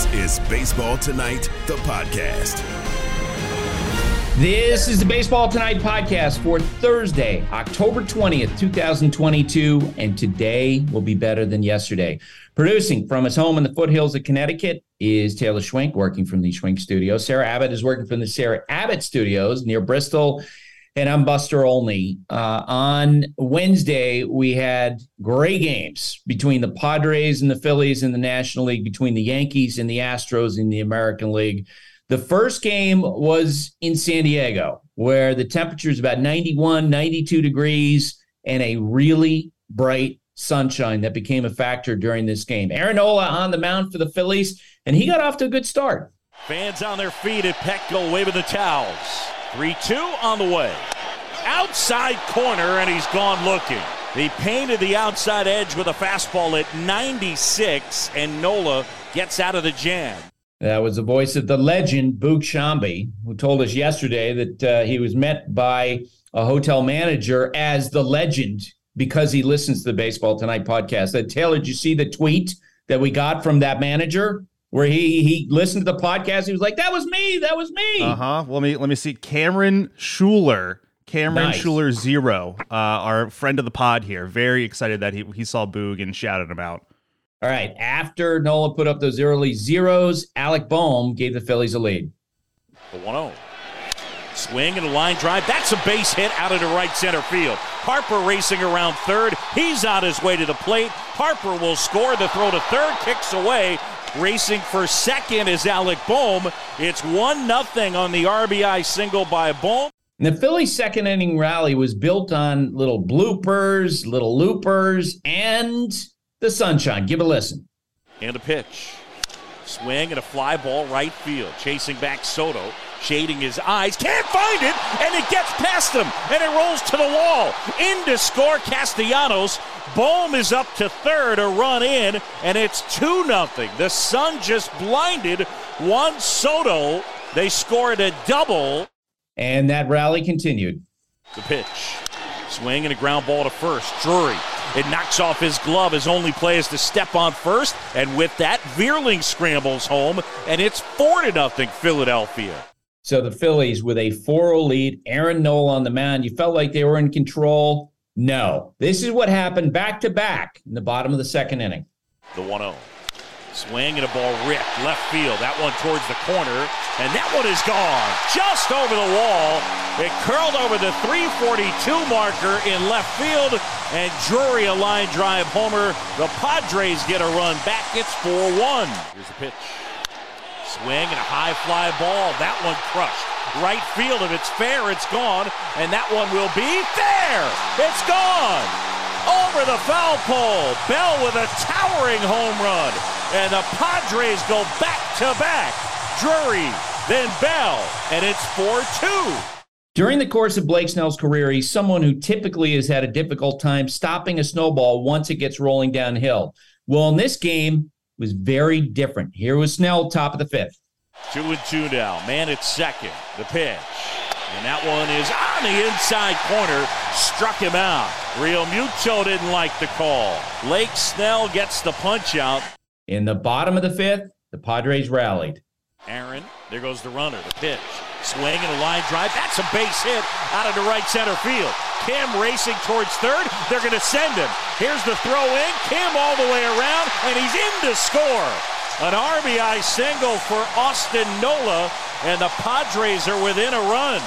This is Baseball Tonight, the podcast. This is the Baseball Tonight podcast for Thursday, October 20th, 2022. And today will be better than yesterday. Producing from his home in the foothills of Connecticut is Taylor Schwenk, working from the Schwenk studio. Sarah Abbott is working from the Sarah Abbott studios near Bristol and I'm Buster Olney. Uh, on Wednesday, we had great games between the Padres and the Phillies in the National League, between the Yankees and the Astros in the American League. The first game was in San Diego, where the temperature is about 91, 92 degrees, and a really bright sunshine that became a factor during this game. Aaron Nola on the mound for the Phillies, and he got off to a good start. Fans on their feet at Petco waving the towels. 3 2 on the way. Outside corner, and he's gone looking. He painted the outside edge with a fastball at 96, and Nola gets out of the jam. That was the voice of the legend, Boog Sciambi, who told us yesterday that uh, he was met by a hotel manager as the legend because he listens to the Baseball Tonight podcast. Uh, Taylor, did you see the tweet that we got from that manager? Where he he listened to the podcast. He was like, "That was me. That was me." Uh huh. Well, Let me let me see. Cameron Schuler. Cameron nice. Schuler zero, uh, our friend of the pod here, very excited that he, he saw Boog and shouted him out. All right. After Nola put up those early zeros, Alec Bohm gave the Phillies a lead. The 1 0. Swing and a line drive. That's a base hit out of the right center field. Harper racing around third. He's on his way to the plate. Harper will score. The throw to third kicks away. Racing for second is Alec Bohm. It's 1 0 on the RBI single by Bohm. the Phillies' second inning rally was built on little bloopers, little loopers, and the sunshine. Give a listen. And a pitch. Swing and a fly ball right field. Chasing back Soto shading his eyes, can't find it, and it gets past him, and it rolls to the wall. In to score Castellanos. Bohm is up to third, a run in, and it's 2 0. The sun just blinded Juan Soto. They scored a double. And that rally continued. The pitch. Swing and a ground ball to first. Drury. It knocks off his glove. His only play is to step on first. And with that, Vierling scrambles home, and it's 4 0 Philadelphia. So the Phillies with a 4-0 lead, Aaron Nola on the mound. You felt like they were in control. No. This is what happened back to back in the bottom of the second inning. The 1-0. Swing and a ball ripped left field. That one towards the corner, and that one is gone just over the wall. It curled over the 342 marker in left field, and Drury a line drive homer. The Padres get a run back. It's 4-1. Here's the pitch. Swing and a high fly ball. That one crushed. Right field. If it's fair, it's gone. And that one will be fair. It's gone. Over the foul pole. Bell with a towering home run. And the Padres go back to back. Drury, then Bell. And it's 4 2. During the course of Blake Snell's career, he's someone who typically has had a difficult time stopping a snowball once it gets rolling downhill. Well, in this game, was very different. Here was Snell, top of the fifth. Two and two now. Man at second. The pitch. And that one is on the inside corner. Struck him out. Realmuto didn't like the call. Blake Snell gets the punch out. In the bottom of the fifth, the Padres rallied. Aaron, there goes the runner. The pitch. Swing and a line drive. That's a base hit out of the right center field. Kim racing towards third. They're going to send him. Here's the throw in. Kim all the way around, and he's in to score. An RBI single for Austin Nola, and the Padres are within a run.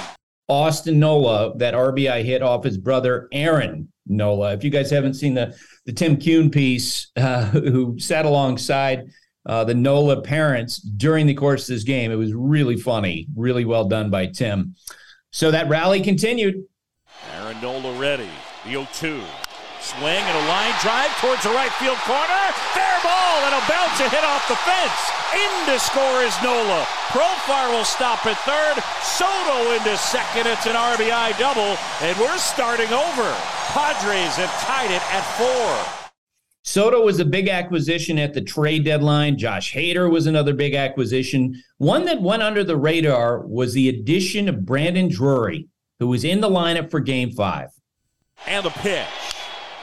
Austin Nola, that RBI hit off his brother Aaron Nola. If you guys haven't seen the the Tim Kuhn piece, uh, who sat alongside uh, the Nola parents during the course of this game. It was really funny, really well done by Tim. So that rally continued. Aaron Nola ready. The 0 2. Swing and a line drive towards the right field corner. Fair ball and a bounce and hit off the fence. In to score is Nola. Profar will stop at third. Soto into second. It's an RBI double, and we're starting over. Padres have tied it at four. Soto was a big acquisition at the trade deadline. Josh Hader was another big acquisition. One that went under the radar was the addition of Brandon Drury, who was in the lineup for game five. And the pitch.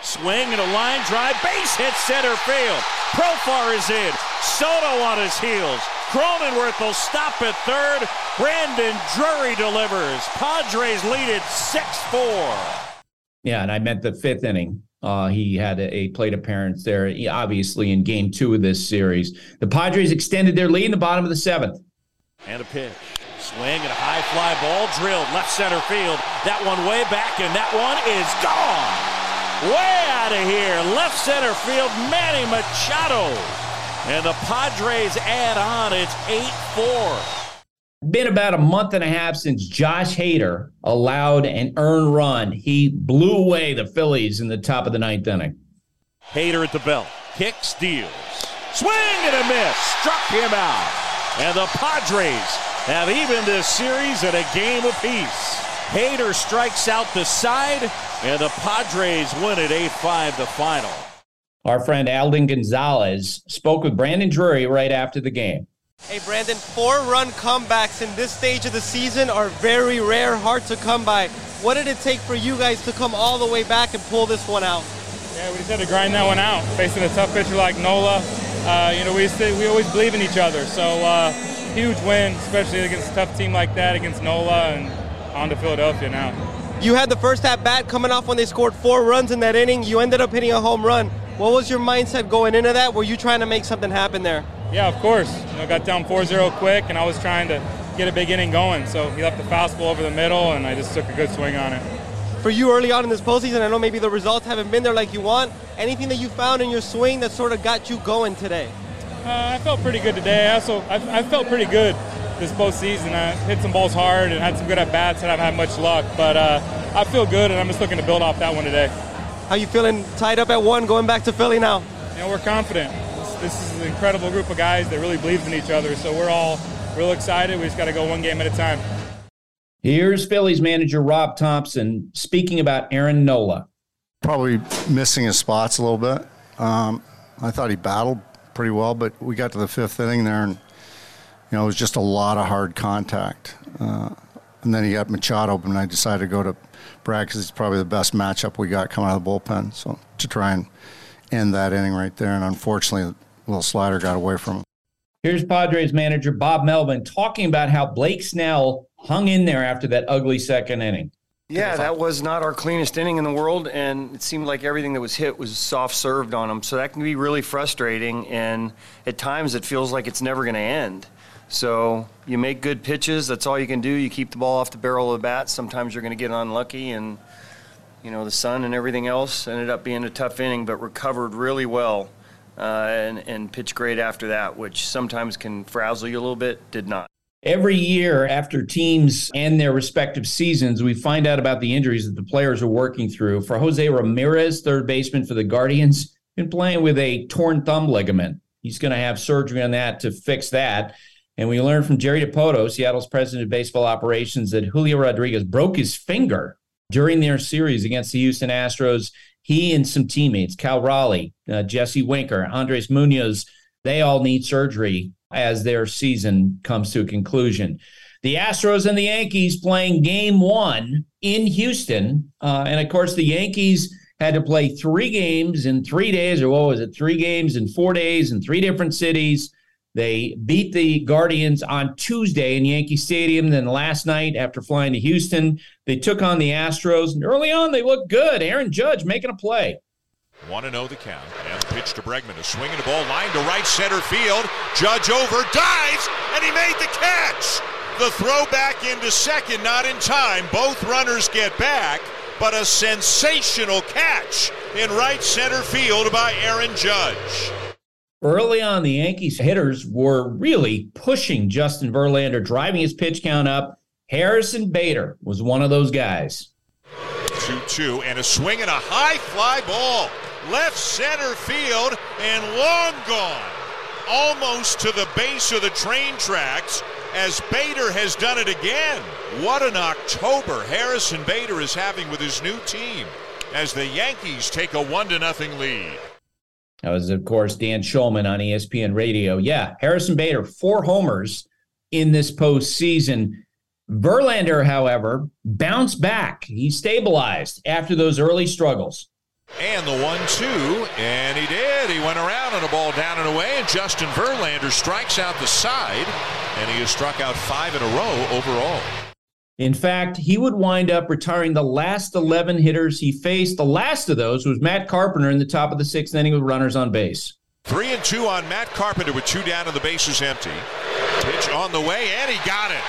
Swing and a line drive. Base hit center field. Profar is in. Soto on his heels. Cronenworth will stop at third. Brandon Drury delivers. Padres lead it 6 4. Yeah, and I meant the fifth inning. Uh, he had a, a, plate appearance there, he, obviously in game two of this series. The Padres extended their lead in the bottom of the seventh. And a pitch. Swing and a high fly ball drilled left center field. That one way back, and that one is gone. Way out of here. Left center field, Manny Machado. And the Padres add on. It's 8 4 been about a month and a half since Josh Hader allowed an earned run. He blew away the Phillies in the top of the ninth inning. Hader at the belt. Kicks, deals. Swing and a miss. Struck him out. And the Padres have evened this series at a game apiece. Hader strikes out the side, and the Padres win it 8 5 the final. Our friend Alden Gonzalez spoke with Brandon Drury right after the game. Hey, Brandon, four run comebacks in this stage of the season are very rare, hard to come by. What did it take for you guys to come all the way back and pull this one out? Yeah, we just had to grind that one out. Facing a tough pitcher like Nola, uh, you know, we, we always believe in each other. So, uh, huge win, especially against a tough team like that, against Nola, and on to Philadelphia now. You had the first at bat coming off when they scored four runs in that inning. You ended up hitting a home run. What was your mindset going into that? Were you trying to make something happen there? Yeah, of course. You know, got down 4-0 quick, and I was trying to get a big inning going. So he left the fastball over the middle, and I just took a good swing on it. For you early on in this postseason, I know maybe the results haven't been there like you want. Anything that you found in your swing that sort of got you going today? Uh, I felt pretty good today. I also I, I felt pretty good this postseason. I hit some balls hard and had some good at bats, and I haven't had much luck. But uh, I feel good, and I'm just looking to build off that one today. How you feeling? Tied up at one, going back to Philly now. You know, we're confident an incredible group of guys that really believes in each other. So we're all real excited. We just got to go one game at a time. Here's Phillies manager Rob Thomson speaking about Aaron Nola. Probably missing his spots a little bit. Um, I thought he battled pretty well, but we got to the fifth inning there, and you know it was just a lot of hard contact. Uh, and then he got Machado, and I decided to go to Brad because it's probably the best matchup we got coming out of the bullpen. So to try and end that inning right there, and unfortunately, little slider got away from him. Here's Padres manager Bob Melvin talking about how Blake Snell hung in there after that ugly second inning. Yeah, that was not our cleanest inning in the world, and it seemed like everything that was hit was soft served on him. So that can be really frustrating, and at times it feels like it's never going to end. So you make good pitches. That's all you can do. You keep the ball off the barrel of the bat. Sometimes you're going to get unlucky, and you know the sun and everything else ended up being a tough inning, but recovered really well Uh, and, and pitch great after that, which sometimes can frazzle you a little bit, did not. Every year after teams end their respective seasons, we find out about the injuries that the players are working through. For Jose Ramirez, third baseman for the Guardians, been playing with a torn thumb ligament. He's going to have surgery on that to fix that. And we learned from Jerry Dipoto, Seattle's president of baseball operations, that Julio Rodriguez broke his finger during their series against the Houston Astros he and some teammates, Cal Raleigh, uh, Jesse Winker, Andres Munoz, they all need surgery as their season comes to a conclusion. The Astros and the Yankees playing game one in Houston. Uh, and of course, the Yankees had to play three games in three days, or what was it? Three games in four days in three different cities. They beat the Guardians on Tuesday in Yankee Stadium. Then last night, after flying to Houston, they took on the Astros. And early on, they looked good. Aaron Judge making a play. Want to know the count. And pitch to Bregman. A swing and a ball line to right center field. Judge over, dives, and he made the catch. The throw back into second, not in time. Both runners get back, but a sensational catch in right center field by Aaron Judge. Early on, the Yankees hitters were really pushing Justin Verlander, driving his pitch count up. Harrison Bader was one of those guys. 2 2, and a swing and a high fly ball. Left center field and long gone. Almost to the base of the train tracks as Bader has done it again. What an October Harrison Bader is having with his new team as the Yankees take a 1 0 lead. That was, of course, Dan Shulman on ESPN Radio. Yeah, Harrison Bader, four homers in this postseason. Verlander, however, bounced back. He stabilized after those early struggles. And the one two, and he did. He went around on a ball down and away, and Justin Verlander strikes out the side, and he has struck out five in a row overall. In fact, he would wind up retiring the last 11 hitters he faced. The last of those was Matt Carpenter in the top of the sixth inning with runners on base. Three and two on Matt Carpenter with two down and the bases empty. Pitch on the way, and he got it.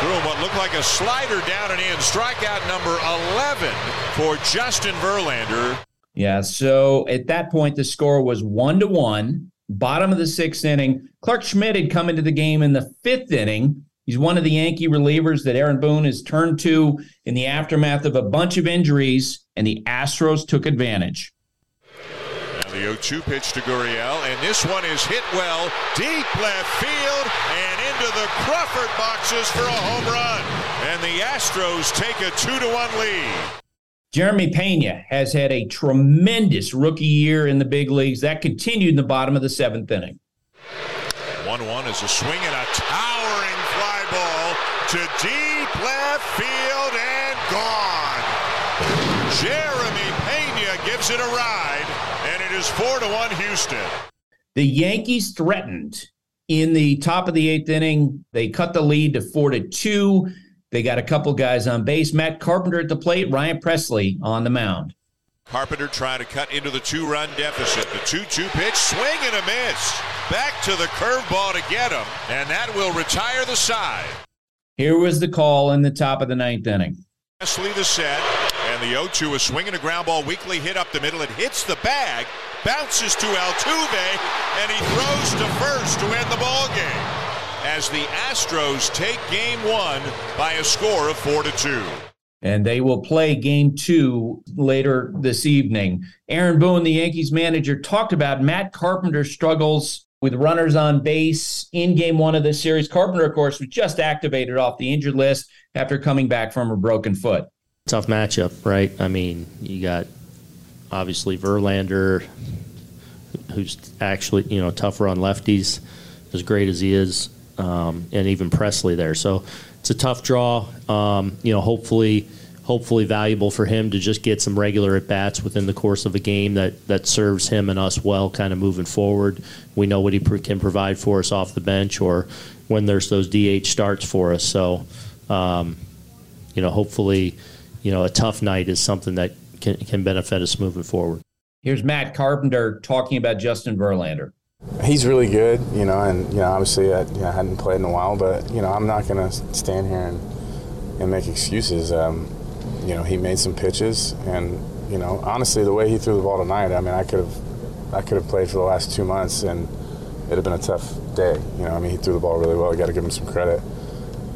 Threw him what looked like a slider down and in. Strikeout number 11 for Justin Verlander. Yeah, so at that point, the score was one to one, bottom of the sixth inning. Clarke Schmidt had come into the game in the fifth inning. He's one of the Yankee relievers that Aaron Boone has turned to in the aftermath of a bunch of injuries, and the Astros took advantage. Now the 0 2 pitch to Gurriel, and this one is hit well, deep left field, and into the Crawford boxes for a home run. And the Astros take a 2 to 1 lead. Jeremy Pena has had a tremendous rookie year in the big leagues. That continued in the bottom of the seventh inning. 1 1 is a swing and a ball to deep left field and gone. Jeremy Pena gives it a ride, and it is 4 to 1 Houston. The Yankees threatened in the top of the eighth inning. They cut the lead to 4 to 2. They got a couple guys on base. Matt Carpenter at the plate, Ryan Pressly on the mound. Carpenter trying to cut into the two run deficit. The 2 2 pitch, swing and a miss. Back to the curveball to get him, and that will retire the side. Here was the call in the top of the ninth inning. Pressly the set, and the 0 2 is swinging a ground ball weakly hit up the middle. It hits the bag, bounces to Altuve, and he throws to first to end the ball game as the Astros take game one by a score of four to two. And they will play game two later this evening. Aaron Boone, the Yankees manager, talked about Matt Carpenter's struggles with runners on base in game one of this series. Carpenter, of course, was just activated off the injured list after coming back from a broken foot. Tough matchup, right? I mean, you got obviously Verlander, who's actually, you know, tougher on lefties, as great as he is um, and even Pressly there. So it's a tough draw. Um, you know, hopefully, hopefully valuable for him to just get some regular at bats within the course of a game that that serves him and us well, kind of moving forward. We know what he pr- can provide for us off the bench or when there's those DH starts for us. So, um, you know, hopefully, you know, a tough night is something that can, can benefit us moving forward. Here's Matt Carpenter talking about Justin Verlander. He's really good, you know, and you know, obviously I, you know, hadn't played in a while, but you know, I'm not going to stand here and, and make excuses. Um, you know, he made some pitches, and you know, honestly, the way he threw the ball tonight, I mean, I could have, I could have played for the last two months, and it'd have been a tough day. You know, I mean, he threw the ball really well. You got to give him some credit.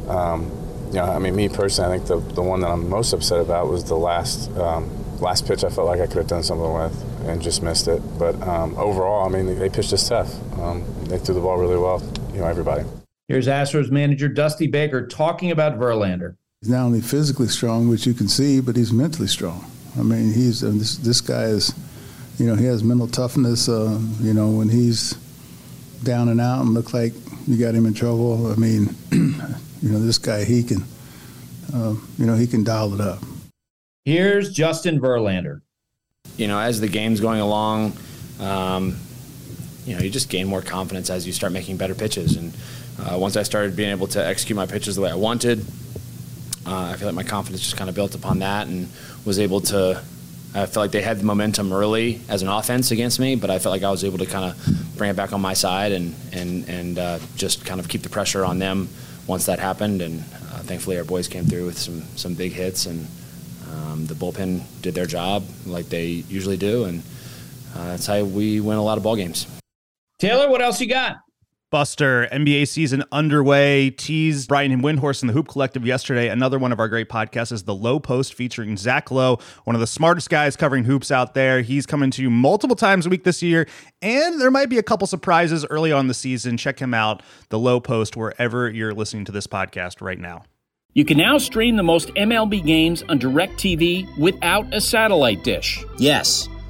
Um, you know, I mean, me personally, I think the the one that I'm most upset about was the last um, last pitch. I felt like I could have done something with and just missed it. But um, overall, I mean, they pitched us tough. Um, they threw the ball really well, you know, everybody. Here's Astros manager Dusty Baker talking about Verlander. He's not only physically strong, which you can see, but he's mentally strong. I mean, he's uh, this this guy is, you know, he has mental toughness. Uh, you know, when he's down and out and look like you got him in trouble. I mean, you know, this guy he can, uh, you know, he can dial it up. Here's Justin Verlander you know, as the game's going along, um, you know, you just gain more confidence as you start making better pitches. And uh, once I started being able to execute my pitches the way I wanted, uh, I feel like my confidence just kind of built upon that and was able to. I felt like they had the momentum early as an offense against me, but I felt like I was able to kind of bring it back on my side and and and uh, just kind of keep the pressure on them once that happened. And uh, thankfully, our boys came through with some some big hits and um, the bullpen did their job like they usually do, and uh, that's how we win a lot of ball games. Taylor, what else you got? Buster, NBA season underway. Teased Brian Windhorst and the Hoop Collective yesterday. Another one of our great podcasts is The Low Post featuring Zach Lowe, one of the smartest guys covering hoops out there. He's coming to you multiple times a week this year, and there might be a couple surprises early on the season. Check him out, The Low Post, wherever you're listening to this podcast right now. You can now stream the most MLB games on DirecTV without a satellite dish. Yes,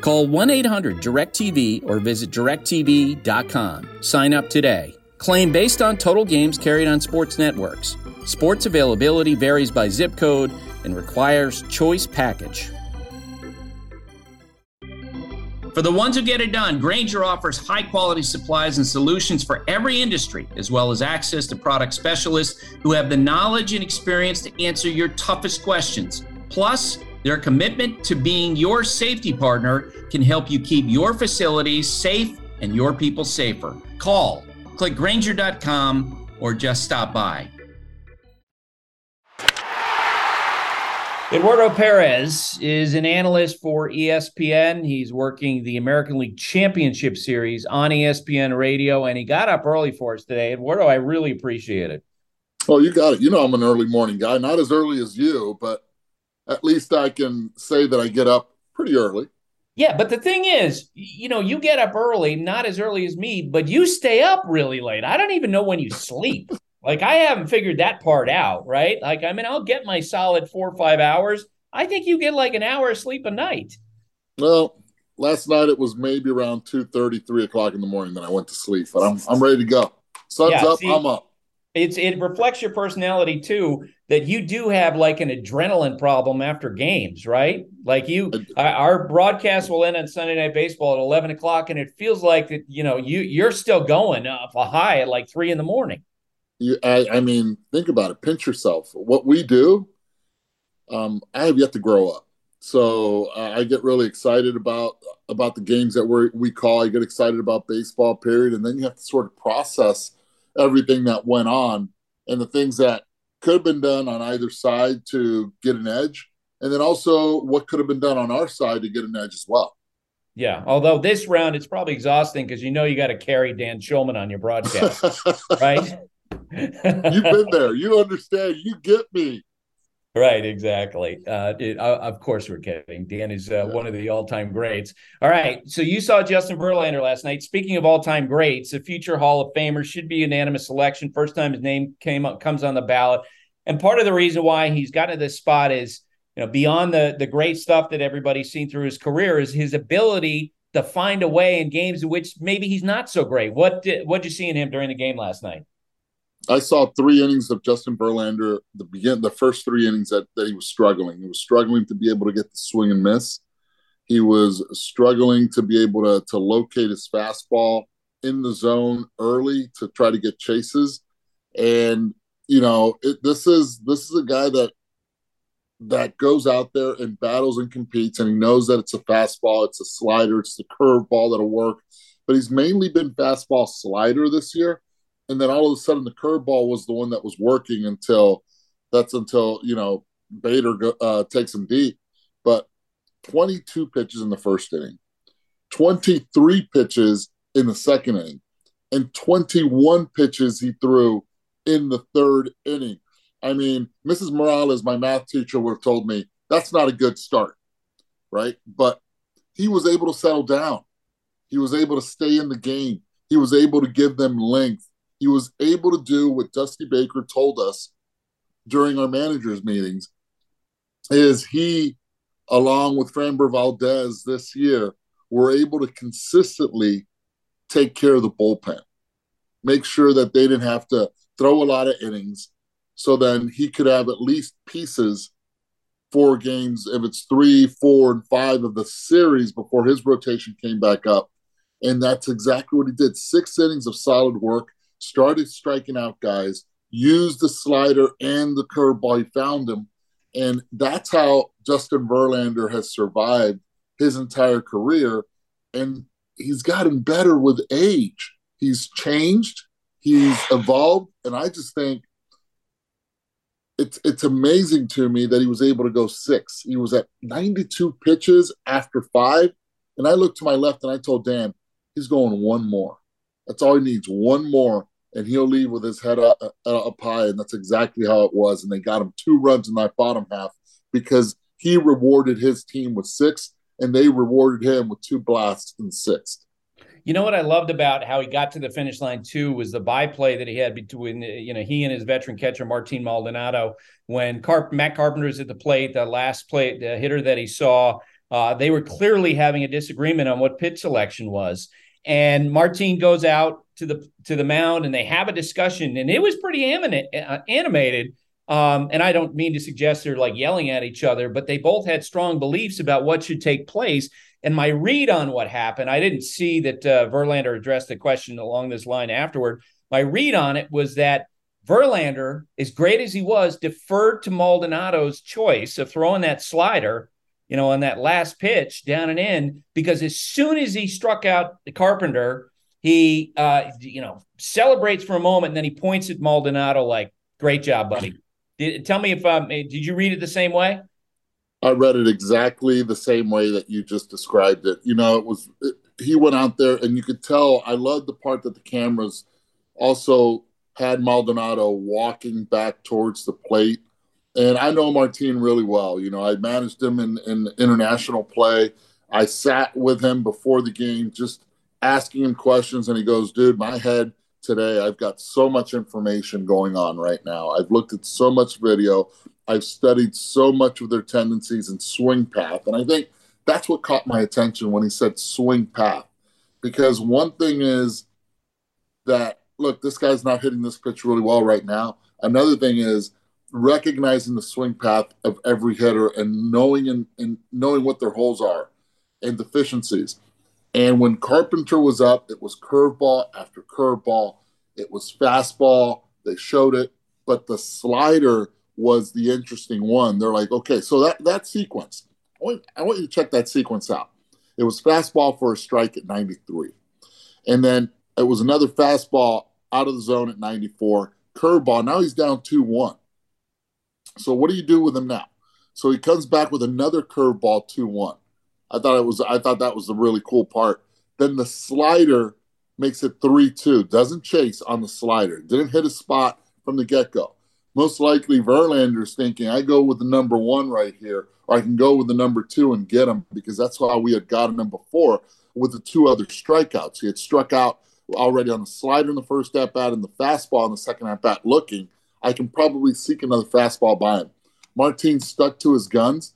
Call 1 800 DirecTV or visit directv.com. Sign up today. Claim based on total games carried on sports networks. Sports availability varies by zip code and requires choice package. For the ones who get it done, Grainger offers high quality supplies and solutions for every industry, as well as access to product specialists who have the knowledge and experience to answer your toughest questions. Plus, their commitment to being your safety partner can help you keep your facilities safe and your people safer. Call, click Grainger.com, or just stop by. Eduardo Perez is an analyst for ESPN. He's working the American League Championship Series on ESPN Radio, and he got up early for us today. Eduardo, I really appreciate it. Oh, you got it. You know, I'm an early morning guy, not as early as you, but at least I can say that I get up pretty early. Yeah, but the thing is, you know, you get up early, not as early as me, but you stay up really late. I don't even know when you sleep. Like I haven't figured that part out, right? Like I mean, I'll get my solid four or five hours. I think you get like an hour of sleep a night. Well, last night it was maybe around 2 3 o'clock in the morning that I went to sleep, but I'm I'm ready to go. Sun's yeah, up, see, I'm up. It's it reflects your personality too that you do have like an adrenaline problem after games, right? Like you, our broadcast will end on Sunday Night Baseball at eleven o'clock, and it feels like that you know you you're still going off a high at like three in the morning you, I, I mean, think about it. Pinch yourself. What we do, um, I have yet to grow up. So uh, I get really excited about about the games that we we call. I get excited about baseball, period, and then you have to sort of process everything that went on and the things that could have been done on either side to get an edge, and then also what could have been done on our side to get an edge as well. Yeah, although this round it's probably exhausting because you know you got to carry Dan Shulman on your broadcast, right? You've been there. You understand. You get me. Right, exactly. Uh, it, uh, of course, we're kidding. Dan is uh, one of the all-time greats. All right, so you saw Justin Verlander last night. Speaking of all-time greats, a future Hall of Famer should be unanimous selection. First time his name came up comes on the ballot, and part of the reason why he's gotten to this spot is, you know, beyond the the great stuff that everybody's seen through his career, is his ability to find a way in games in which maybe he's not so great. What did what did you see in him during the game last night? I saw three innings of Justin Verlander. The begin the first three innings that, that he was struggling. He was struggling to be able to get the swing and miss. He was struggling to be able to to locate his fastball in the zone early to try to get chases. And you know, it, this is this is a guy that that goes out there and battles and competes, and he knows that it's a fastball, it's a slider, it's the curveball that'll work. But he's mainly been fastball slider this year and then all of a sudden the curveball was the one that was working until that's until you know Bader uh, takes him deep. But 22 pitches in the first inning, 23 pitches in the second inning, and 21 pitches he threw in the third inning. I mean, Mrs. Morales, my math teacher, would have told me that's not a good start, right? But he was able to settle down. He was able to stay in the game. He was able to give them length he was able to do what Dusty Baker told us during our managers meetings is he along with Framber Valdez this year were able to consistently take care of the bullpen make sure that they didn't have to throw a lot of innings so then he could have at least pieces four games if it's three four and five of the series before his rotation came back up. And that's exactly what he did. Six innings of solid work started striking out guys, used the slider and the curveball. He found them. And that's how Justin Verlander has survived his entire career. And he's gotten better with age. He's changed, he's evolved. And I just think it's it's amazing to me that he was able to go six. He was at 92 pitches after five. And I looked to my left and I told Dan, he's going one more. That's all he needs, one more, and he'll leave with his head up, up high. And that's exactly how it was. And they got him two runs in that bottom half because he rewarded his team with six, and they rewarded him with two blasts in sixth. You know what I loved about how he got to the finish line too was the byplay that he had between you know he and his veteran catcher Martin Maldonado when Carp- Matt Carpenter's at the plate, the last plate, the hitter that he saw, uh, they were clearly having a disagreement on what pitch selection was. And Martin goes out to the to the mound and they have a discussion, and it was pretty uh, animated. Um, and I don't mean to suggest they're like yelling at each other, but they both had strong beliefs about what should take place. And my read on what happened, I didn't see that uh, Verlander addressed the question along this line afterward. My read on it was that Verlander, as great as he was, deferred to Maldonado's choice of throwing that slider, you know, on that last pitch down and in, because as soon as he struck out the Carpenter, he, uh, you know, celebrates for a moment and then he points at Maldonado like, "Great job, buddy." Did, tell me if um, did you read it the same way? I read it exactly the same way that you just described it. You know, it was it, he went out there, and you could tell. I love the part that the cameras also had Maldonado walking back towards the plate. And I know Martin really well. You know, I managed him in, in international play. I sat with him before the game, just asking him questions, and he goes, "Dude, my head." today. I've got so much information going on right now. I've looked at so much video. I've studied so much of their tendencies and swing path. And I think that's what caught my attention when he said swing path. Because one thing is that, look, this guy's not hitting this pitch really well right now. Another thing is recognizing the swing path of every hitter and knowing and, and knowing what their holes are and deficiencies. And when Carpenter was up, it was curveball after curveball. It was fastball. They showed it, but the slider was the interesting one. They're like, okay, so that that sequence, I want, I want you to check that sequence out. It was fastball for a strike at 93. And then it was another fastball out of the zone at 94, curveball. Now he's down 2 1. So what do you do with him now? So he comes back with another curveball 2 1. I thought it was I thought that was the really cool part. Then the slider makes it 3 2. Doesn't chase on the slider. Didn't hit a spot from the get go most likely Verlander's thinking, I go with the number one right here, or I can go with the number two and get him because that's how we had gotten him before with the two other strikeouts. He had struck out already on the slider in the first at bat and the fastball in the second at bat looking. I can probably seek another fastball by him. Martin stuck to his guns.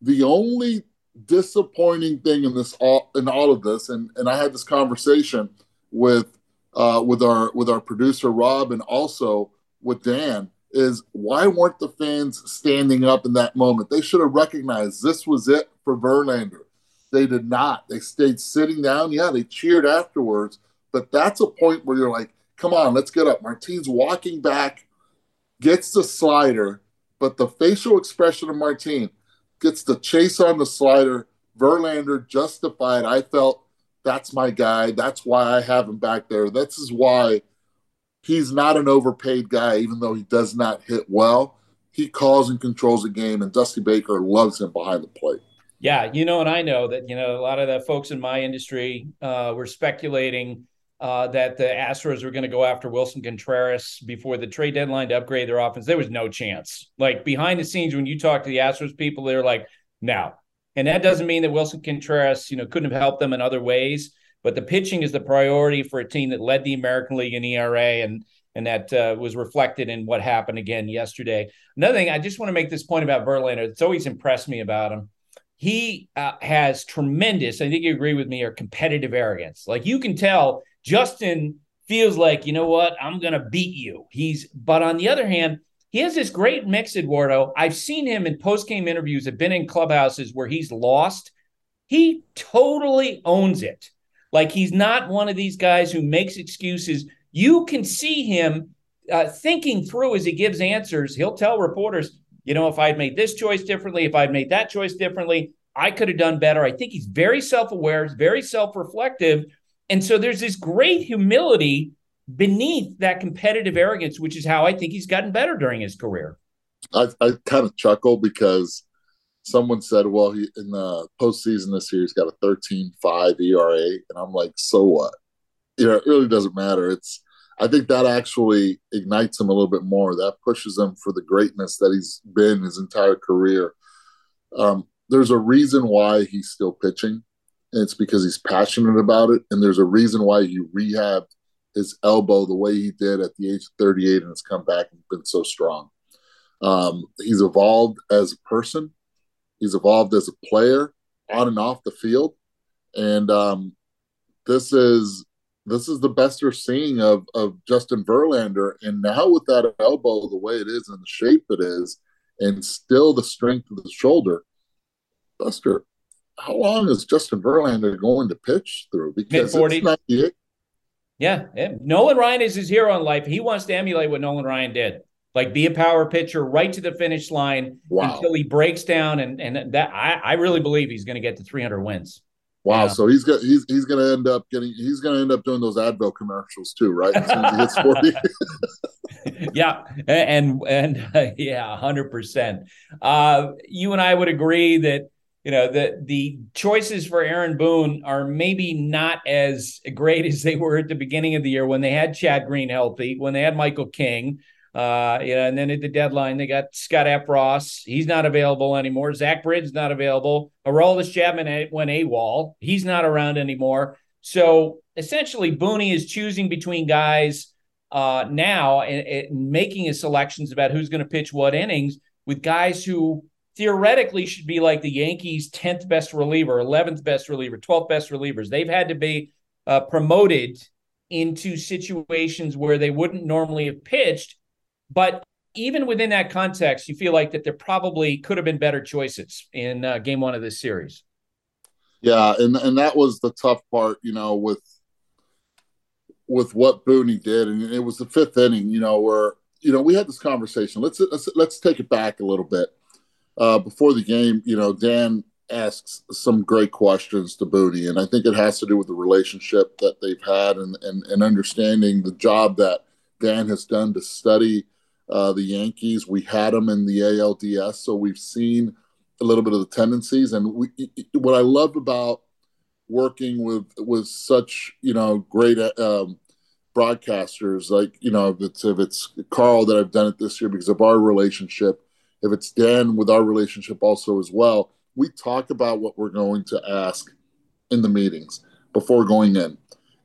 The only disappointing thing in this all in all of this, and, and I had this conversation with uh, with our with our producer Rob and also with Dan is why weren't the fans standing up in that moment? They should have recognized this was it for Verlander. They did not. They stayed sitting down. Yeah, they cheered afterwards, but that's a point where you're like, come on, let's get up. Martin's walking back, gets the slider, but the facial expression of Martin gets the chase on the slider. Verlander justified. I felt that's my guy. That's why I have him back there. This is why he's not an overpaid guy, even though he does not hit well. He calls and controls the game, and Dusty Baker loves him behind the plate. Yeah, you know, and I know that you know a lot of the folks in my industry uh, were speculating uh, that the Astros were going to go after Wilson Contreras before the trade deadline to upgrade their offense. There was no chance. Like behind the scenes, when you talk to the Astros people, they're like, "No," and that doesn't mean that Wilson Contreras, you know, couldn't have helped them in other ways. But the pitching is the priority for a team that led the American League in ERA and and that uh, was reflected in what happened again yesterday. Another thing, I just want to make this point about Verlander. It's always impressed me about him. He uh, has tremendous, I think you agree with me, or competitive arrogance. Like you can tell, Justin feels like, you know what, I'm going to beat you. He's, but on the other hand, he has this great mix, Eduardo. I've seen him in post game interviews, I've been in clubhouses where he's lost. He totally owns it. Like he's not one of these guys who makes excuses. You can see him uh, thinking through as he gives answers. He'll tell reporters, you know, if I'd made this choice differently, if I'd made that choice differently, I could have done better. I think he's very self aware, very self reflective. And so there's this great humility beneath that competitive arrogance, which is how I think he's gotten better during his career. I, I kind of chuckle because someone said, well, he in the postseason this year, he's got a 13-5 ERA. And I'm like, so what? You know, it really doesn't matter. It's I think that actually ignites him a little bit more. That pushes him for the greatness that he's been his entire career. Um, there's a reason why he's still pitching. and it's because he's passionate about it. And there's a reason why he rehabbed his elbow the way he did at the age of 38 and has come back and been so strong. Um, he's evolved as a person, he's evolved as a player on and off the field. And um, this is this is the best we're seeing of of Justin Verlander. And now with that elbow the way it is and the shape it is, and still the strength of the shoulder, Buster, how long is Justin Verlander going to pitch through? Because it's not it. Yeah, yeah. Nolan Ryan is his hero in life. He wants to emulate what Nolan Ryan did. Like be a power pitcher right to the finish line wow. until he breaks down, and and that I, I really believe he's going to get to 300 wins. Wow, yeah. so he's got he's he's going to end up getting he's going to end up doing those Advil commercials too, right? As as he hits 40. yeah, and and uh, yeah, hundred percent. Uh, you and I would agree that you know the the choices for Aaron Boone are maybe not as great as they were at the beginning of the year when they had Chad Green healthy, when they had Michael King. Uh, yeah, and then at the deadline they got Scott Effross. He's not available anymore. Zack Britton not available. Aroldis Chapman went AWOL. He's not around anymore. So essentially, Booney is choosing between guys uh, now and, and making his selections about who's going to pitch what innings with guys who theoretically should be like the Yankees' 10th best reliever, 11th best reliever, 12th best relievers. They've had to be uh, promoted into situations where they wouldn't normally have pitched. But even within that context, you feel like that there probably could have been better choices in uh, game one of this series. Yeah, and and that was the tough part, you know, with with what Booney did, and it was the fifth inning, you know, where you know we had this conversation. Let's let's let's take it back a little bit uh, before the game, you know, Dan asks some great questions to Booney, and I think it has to do with the relationship that they've had and, and, and understanding the job that Dan has done to study uh, the Yankees. We had them in the ALDS, so we've seen a little bit of the tendencies. And we, what I love about working with with such you know great um, broadcasters, like you know, if it's, if it's Karl that I've done it this year because of our relationship if it's Dan with our relationship also as well, we talk about what we're going to ask in the meetings before going in.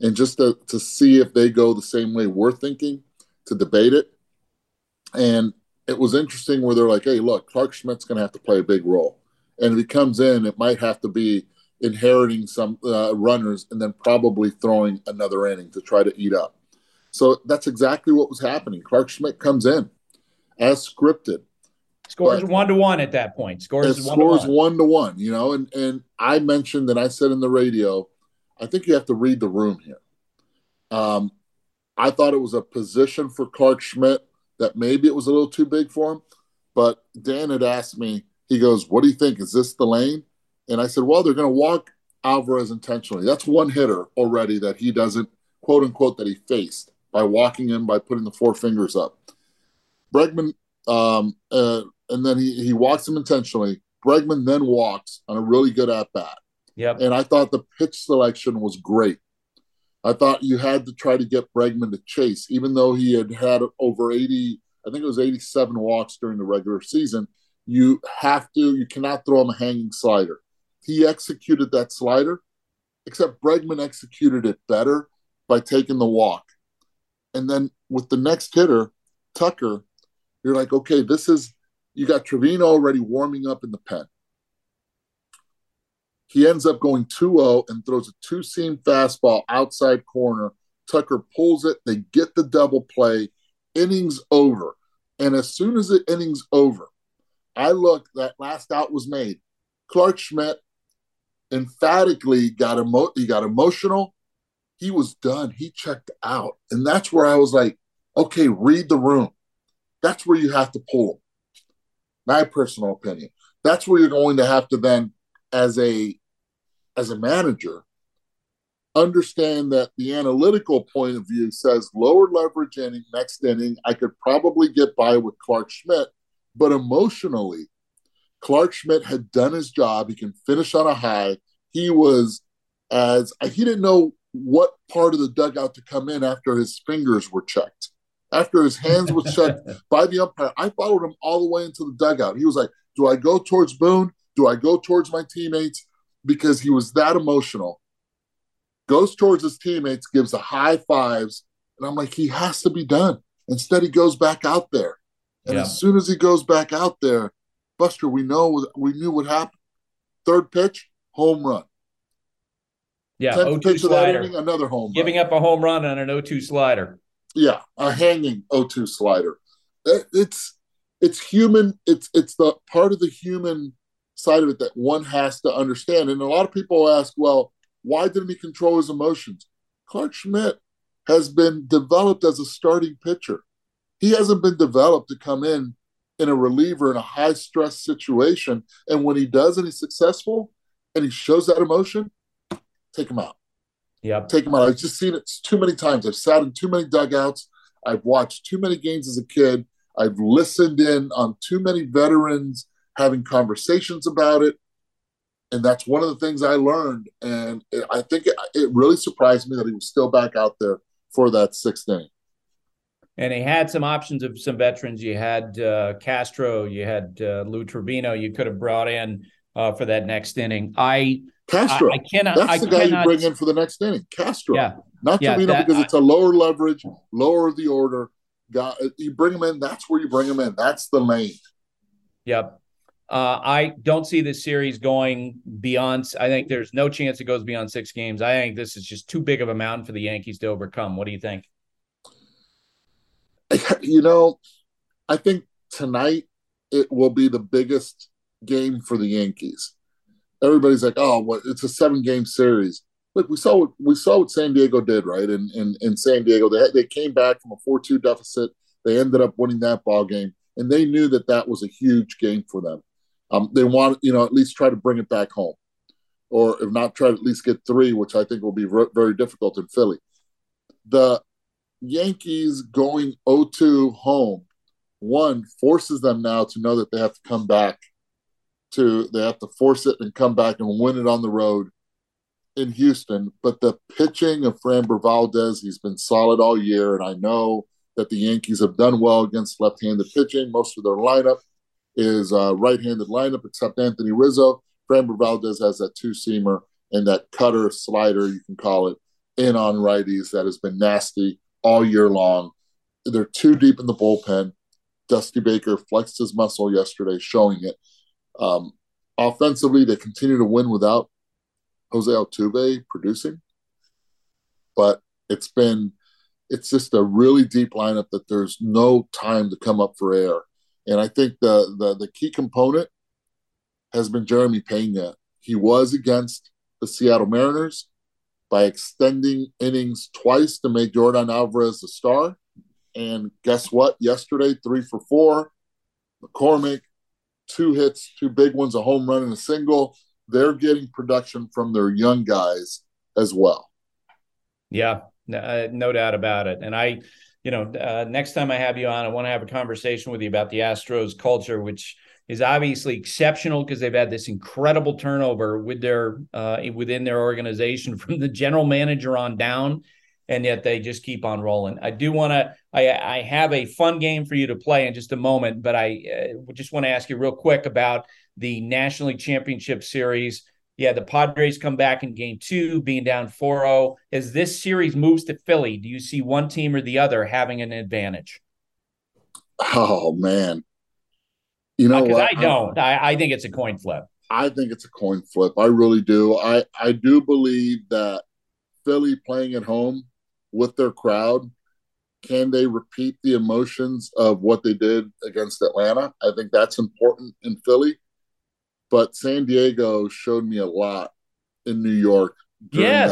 And just to, to see if they go the same way we're thinking, to debate it. And it was interesting where they're like, hey, look, Clarke Schmidt's going to have to play a big role. And if he comes in, it might have to be inheriting some uh, runners and then probably throwing another inning to try to eat up. So that's exactly what was happening. Clarke Schmidt comes in as scripted. Scores one to one at that point. Scores one scores to one. one to one. You know, and and I mentioned that I said in the radio, I think you have to read the room here. Um, I thought it was a position for Clarke Schmidt that maybe it was a little too big for him, but Dan had asked me. He goes, "What do you think? Is this the lane?" And I said, "Well, they're going to walk Alvarez intentionally. That's one hitter already that he doesn't quote unquote that he faced by walking in by putting the four fingers up." Bregman um, uh, and then he, he walks him intentionally. Bregman then walks on a really good at bat. Yep. And I thought the pitch selection was great. I thought you had to try to get Bregman to chase, even though he had had over 80, I think it was 87 walks during the regular season. You have to, you cannot throw him a hanging slider. He executed that slider, except Bregman executed it better by taking the walk. And then with the next hitter, Tucker, you're like, okay, this is you got Trevino already warming up in the pen. He ends up going 2 0 and throws a two seam fastball outside corner. Tucker pulls it. They get the double play. Innings over. And as soon as the innings over, I look, that last out was made. Clarke Schmidt emphatically got emo- he got emotional. He was done. He checked out. And that's where I was like, okay, read the room. That's where you have to pull my personal opinion. That's where you're going to have to then, as a as a manager, understand that the analytical point of view says lower leverage inning, next inning, I could probably get by with Clarke Schmidt, but emotionally, Clarke Schmidt had done his job. He can finish on a high. He was as he didn't know what part of the dugout to come in after his fingers were checked after his hands were checked by the umpire, I followed him all the way into the dugout. He was like, Do I go towards Boone? Do I go towards my teammates? Because he was that emotional. Goes towards his teammates, gives a high fives, and I'm like, he has to be done. Instead, he goes back out there, and Yeah. as soon as he goes back out there, Buster, we know we knew what happened. Third pitch, home run. Yeah, Tenth 0-2 pitch of that slider. inning, another home run. Giving up a home run on an 0-2 slider. Yeah, a hanging O2 slider. It- It's it's human. It's it's the part of the human side of it that one has to understand. And a lot of people ask, well, why didn't he control his emotions? Clarke Schmidt has been developed as a starting pitcher. He hasn't been developed to come in in a reliever in a high stress situation. And when he does and he's successful and he shows that emotion, take him out Yeah. take him out. I've just seen it too many times. I've sat in too many dugouts. I've watched too many games as a kid. I've listened in on too many veterans having conversations about it. And that's one of the things I learned. And it, I think it, it really surprised me that he was still back out there for that sixth inning. And he had some options of some veterans. You had uh, Castro, you had uh, Lou Trivino. You could have brought in uh, for that next inning. I Castro. I, I cannot. That's I the guy cannot, you bring in for the next inning. Castro. Yeah. Not Yeah, Trivino that- because it's a lower leverage, lower the order. Got you bring him in. That's where you bring him in. That's the lane. Yep. Uh, I don't see this series going beyond. I think there's no chance it goes beyond six games. I think this is just too big of a mountain for the Yankees to overcome. What do you think? you know, I think tonight it will be the biggest game for the Yankees. Everybody's like, "Oh, what? It's a seven-game series." Look, we saw what we saw what San Diego did, right? In in, in San Diego, they they came back from a four-two deficit. They ended up winning that ball game, and they knew that that was a huge game for them. Um, they want, you know, at least try to bring it back home, or if not, try to at least get three, which I think will be ver- very difficult in Philly. The Yankees going 0-2 home, one forces them now to know that they have to come back to they have to force it and come back and win it on the road in Houston. But the pitching of Framber Valdez, he's been solid all year, and I know that the Yankees have done well against left-handed pitching. Most of their lineup is uh, right-handed lineup, except Anthony Rizzo. Framber Valdez has that two-seamer and that cutter slider, you can call it, in on righties that has been nasty all year long. They're too deep in the bullpen. Dusty Baker flexed his muscle yesterday, showing it. Um, offensively, they continue to win without Jose Altuve producing, but it's been it's just a really deep lineup that there's no time to come up for air. And I think the the, the key component has been Jeremy Pena. He was against the Seattle Mariners by extending innings twice to make Yordan Alvarez a star. And guess what? Yesterday, three for four. McCormick, two hits, two big ones, a home run and a single. They're getting production from their young guys as well. Yeah, no, uh, no doubt about it. And I, you know, uh, next time I have you on, I want to have a conversation with you about the Astros culture, which is obviously exceptional because they've had this incredible turnover with their uh, within their organization from the general manager on down, and yet they just keep on rolling. I do want to. I, I have a fun game for you to play in just a moment, but I uh, just want to ask you real quick about the National League Championship Series. Yeah, the Padres come back in game two, being down 4 0. As this series moves to Philly, do you see one team or the other having an advantage? Oh, man. You know uh, Because what? I don't. I, I think it's a coin flip. I think it's a coin flip. I really do. I, I do believe that Philly playing at home with their crowd, can they repeat the emotions of what they did against Atlanta? I think that's important in Philly. But San Diego showed me a lot in New York during, Yes.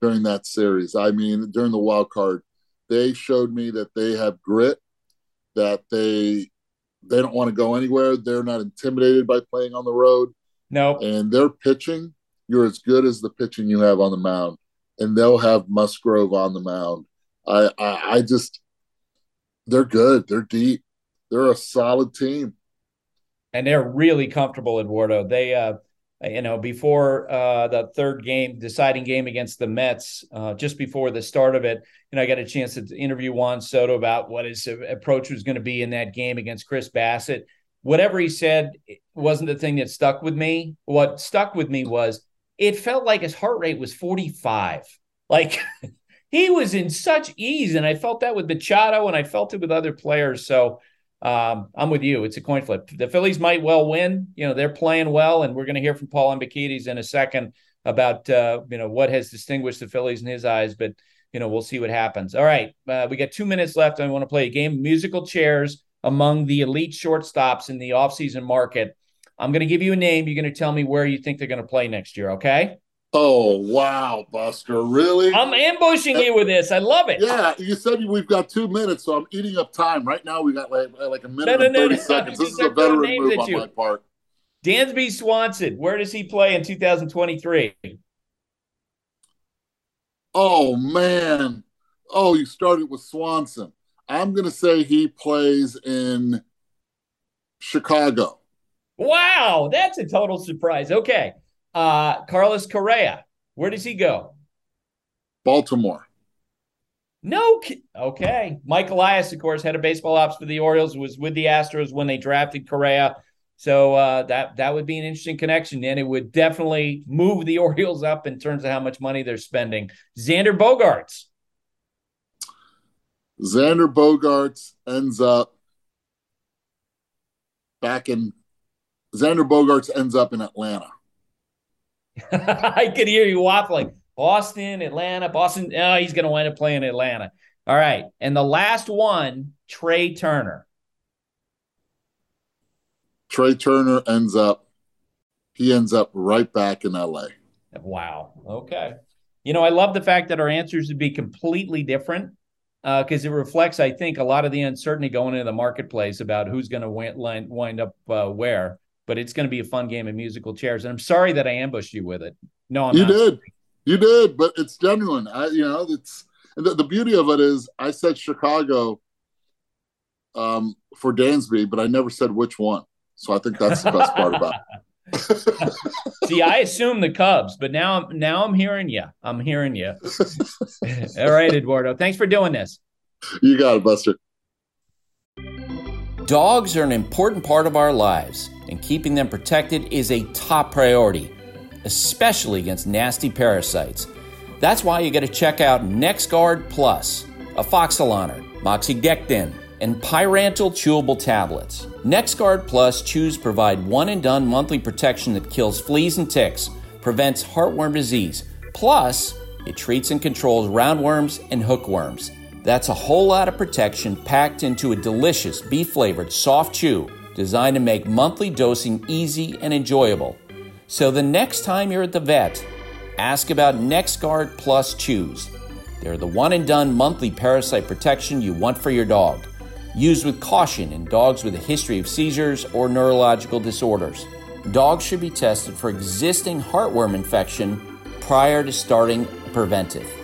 that, during that series. I mean, during the wild card, they showed me that they have grit, that they they don't want to go anywhere. They're not intimidated by playing on the road. No. And their pitching, you're as good as the pitching you have on the mound. And they'll have Musgrove on the mound. I, I, I just, they're good. They're deep. They're a solid team. And they're really comfortable, Eduardo. They, uh, you know, before uh, the third game, deciding game against the Mets, uh, just before the start of it, you know, I got a chance to interview Juan Soto about what his approach was going to be in that game against Chris Bassitt. Whatever he said wasn't the thing that stuck with me. What stuck with me was it felt like his heart rate was 45. Like he was in such ease. And I felt that with Machado and I felt it with other players. So um, I'm with you. It's a coin flip. The Phillies might well win. You know, they're playing well, and we're going to hear from Paul Hembekides in a second about uh, you know what has distinguished the Phillies in his eyes. But you know, we'll see what happens. All right, uh, we got two minutes left. I want to play a game musical chairs among the elite shortstops in the offseason market. I'm going to give you a name. You're going to tell me where you think they're going to play next year. Okay. Oh wow, Buster! Really? I'm ambushing you with this. I love it. Yeah, you said we've got two minutes, so I'm eating up time. Right now, we got like, like a minute no, no, and thirty no, seconds. This is a veteran move on you. my part. Dansby Swanson, where does he play in 2023? Oh man! Oh, you started with Swanson. I'm going to say he plays in Chicago. Wow, that's a total surprise. Okay. Uh, Carlos Correa, where does he go? Baltimore. No, okay. Mike Elias, of course, head of baseball ops for the Orioles, was with the Astros when they drafted Correa. So uh, that that would be an interesting connection, and it would definitely move the Orioles up in terms of how much money they're spending. Xander Bogaerts. Xander Bogaerts ends up back in. Xander Bogaerts ends up in Atlanta. I could hear you waffling. Boston, Atlanta, Boston. Oh, he's going to wind up playing Atlanta. All right. And the last one, Trea Turner. Trea Turner ends up, he ends up right back in LA. Wow. Okay. You know, I love the fact that our answers would be completely different because uh, it reflects, I think, a lot of the uncertainty going into the marketplace about who's going to wind, wind up uh, where but it's going to be a fun game of musical chairs. And I'm sorry that I ambushed you with it. No, I'm you not. did, you did, but it's genuine. I, you know, it's the, the beauty of it is I said Chicago um, for Dansby, but I never said which one. So I think that's the best part about it. See, I assume the Cubs, but now I'm now I'm hearing you. I'm hearing you. All right, Eduardo. Thanks for doing this. You got it, Buster. Dogs are an important part of our lives and keeping them protected is a top priority, especially against nasty parasites. That's why you got to check out NexGard Plus, a Afoxolaner, Moxidectin, and Pyrantel chewable tablets. NexGard Plus chews provide one and done monthly protection that kills fleas and ticks, prevents heartworm disease, plus, it treats and controls roundworms and hookworms. That's a whole lot of protection packed into a delicious beef flavored soft chew designed to make monthly dosing easy and enjoyable. So the next time you're at the vet, ask about NexGard Plus Chews. They're the one and done monthly parasite protection you want for your dog. Used with caution in dogs with a history of seizures or neurological disorders. Dogs should be tested for existing heartworm infection prior to starting preventive.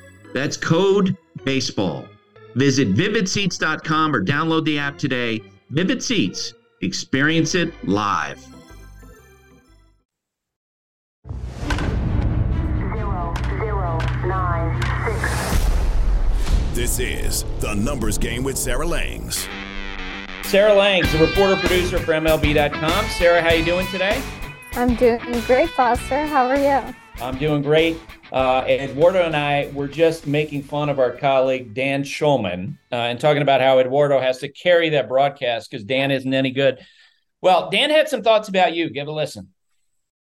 That's code baseball. Visit vividseats.com or download the app today. Vivid Seats, experience it live. Zero, zero, nine, six. This is the numbers game with Sarah Langs. Sarah Langs, a reporter producer for MLB.com. Sarah, how you doing today? I'm doing great, Buster. How are you? I'm doing great. Uh, Eduardo and I were just making fun of our colleague Dan Shulman uh, and talking about how Eduardo has to carry that broadcast because Dan isn't any good. Well, Dan had some thoughts about you. Give a listen.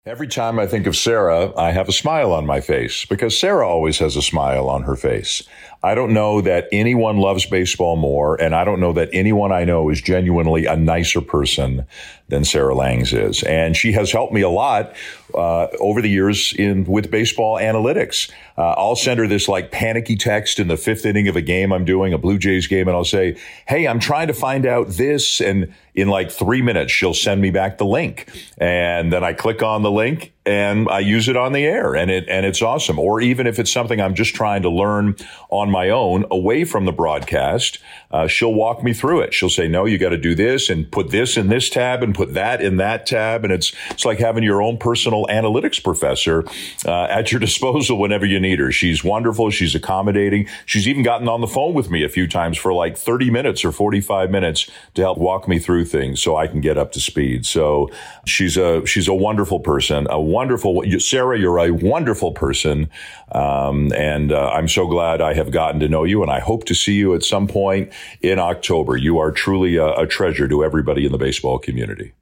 Every time I think of Sarah, I have a smile on my face because Sarah always has a smile on her face. I don't know that anyone loves baseball more, and I don't know that anyone I know is genuinely a nicer person than Sarah Langs is. And she has helped me a lot uh, over the years in with baseball analytics. Uh, I'll send her this like panicky text in the fifth inning of a game I'm doing, a Blue Jays game, and I'll say, "Hey, I'm trying to find out this," and in like three minutes, she'll send me back the link, and then I click on the link and I use it on the air, and it and it's awesome. Or even if it's something I'm just trying to learn on my own, away from the broadcast, uh, she'll walk me through it. She'll say, "No, you got to do this, and put this in this tab, and put that in that tab," and it's it's like having your own personal analytics professor uh, at your disposal whenever you need her. She's wonderful. She's accommodating. She's even gotten on the phone with me a few times for like 30 minutes or 45 minutes to help walk me through things so I can get up to speed. So she's a she's a wonderful person, a wonderful Sarah. You're a wonderful person, um, and uh, I'm so glad I have gotten to know you. And I hope to see you at some point in October. You are truly a, a treasure to everybody in the baseball community.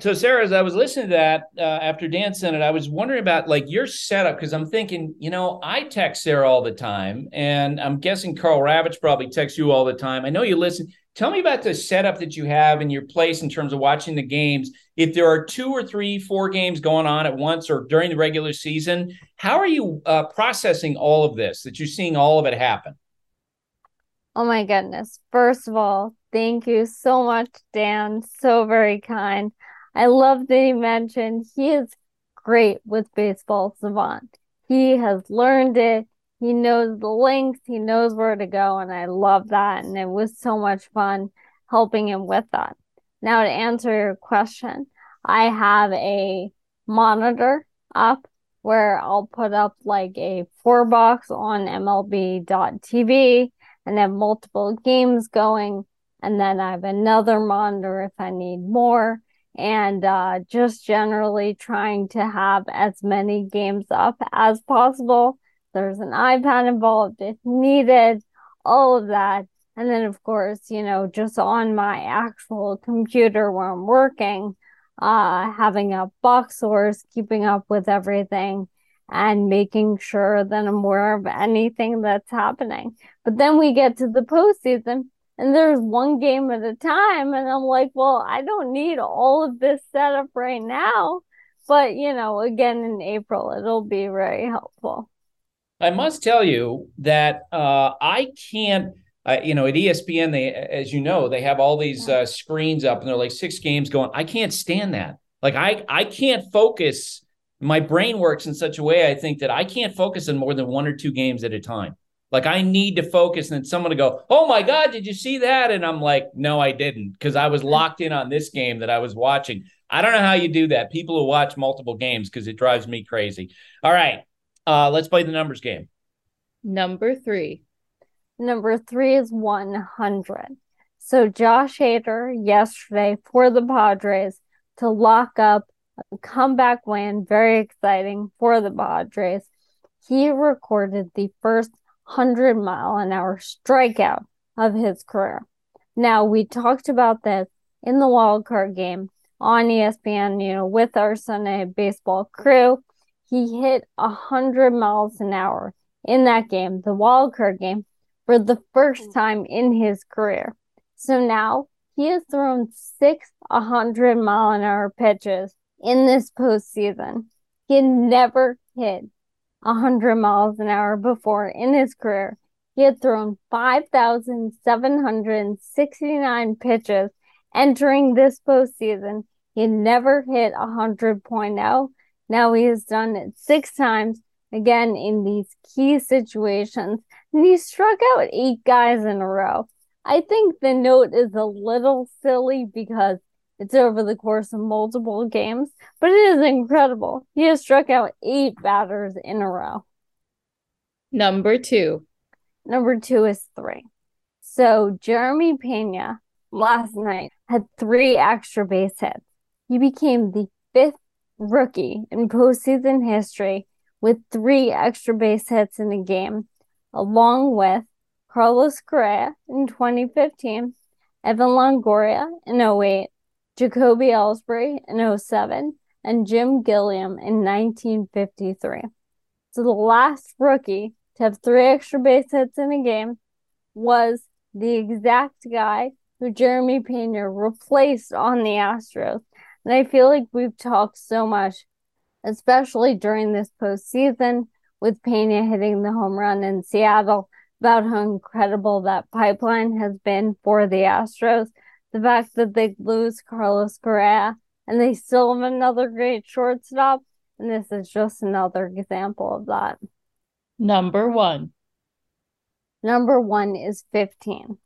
So, Sarah, as I was listening to that uh, after Dan sent it, I was wondering about like your setup because I'm thinking, you know, I text Sarah all the time, and I'm guessing Karl Ravech probably texts you all the time. I know you listen. Tell me about the setup that you have in your place in terms of watching the games. If there are two or three, four games going on at once or during the regular season, how are you uh, processing all of this that you're seeing all of it happen? Oh my goodness. First of all, thank you so much, Dan. So very kind. I love that he mentioned he is great with Baseball Savant. He has learned it. He knows the links, he knows where to go, and I love that. And it was so much fun helping him with that. Now, to answer your question, I have a monitor up where I'll put up like a four box on MLB.tv and have multiple games going. And then I have another monitor if I need more and uh, just generally trying to have as many games up as possible. There's an iPad involved if needed, all of that. And then, of course, you know, just on my actual computer where I'm working, uh, having a box source, keeping up with everything, and making sure that I'm aware of anything that's happening. But then we get to the postseason, and there's one game at a time and i'm like well i don't need all of this setup right now but you know again in april it'll be very helpful i must tell you that uh, i can't uh, you know at espn they as you know they have all these uh, screens up and they're like six games going i can't stand that like i i can't focus my brain works in such a way i think that i can't focus on more than one or two games at a time like I need to focus, and then someone to go, "Oh my God, did you see that?" And I'm like, "No, I didn't," because I was locked in on this game that I was watching. I don't know how you do that. People who watch multiple games because it drives me crazy. All right, uh, let's play the numbers game. Number three. Number three is 100. So Josh Hader yesterday for the Padres to lock up a comeback win, very exciting for the Padres. He recorded the first 100 mile an hour strikeout of his career. Now, we talked about this in the wildcard game on ESPN, you know, with our Sunday baseball crew. He hit 100 miles an hour in that game, the wild card game, for the first mm. time in his career. So now he has thrown six 100 mile an hour pitches in this postseason. He had never hit 100 miles an hour before in his career. He had thrown 5,769 pitches entering this postseason. He had never hit 100.0. Now he has done it six times, again, in these key situations. And he struck out eight guys in a row. I think the note is a little silly because it's over the course of multiple games, but it is incredible. He has struck out eight batters in a row. Number two. Number two is three. So Jeremy Pena last night had three extra base hits. He became the fifth rookie in postseason history with three extra base hits in a game, along with Carlos Correa in 2015, Evan Longoria in 08, Jacoby Ellsbury in 07, and Jim Gilliam in 1953. So the last rookie to have three extra base hits in a game was the exact guy who Jeremy Pena replaced on the Astros. And I feel like we've talked so much especially during this postseason with Pena hitting the home run in Seattle about how incredible that pipeline has been for the Astros. The fact that they lose Carlos Correa and they still have another great shortstop. And this is just another example of that. Number one. Number one is 15.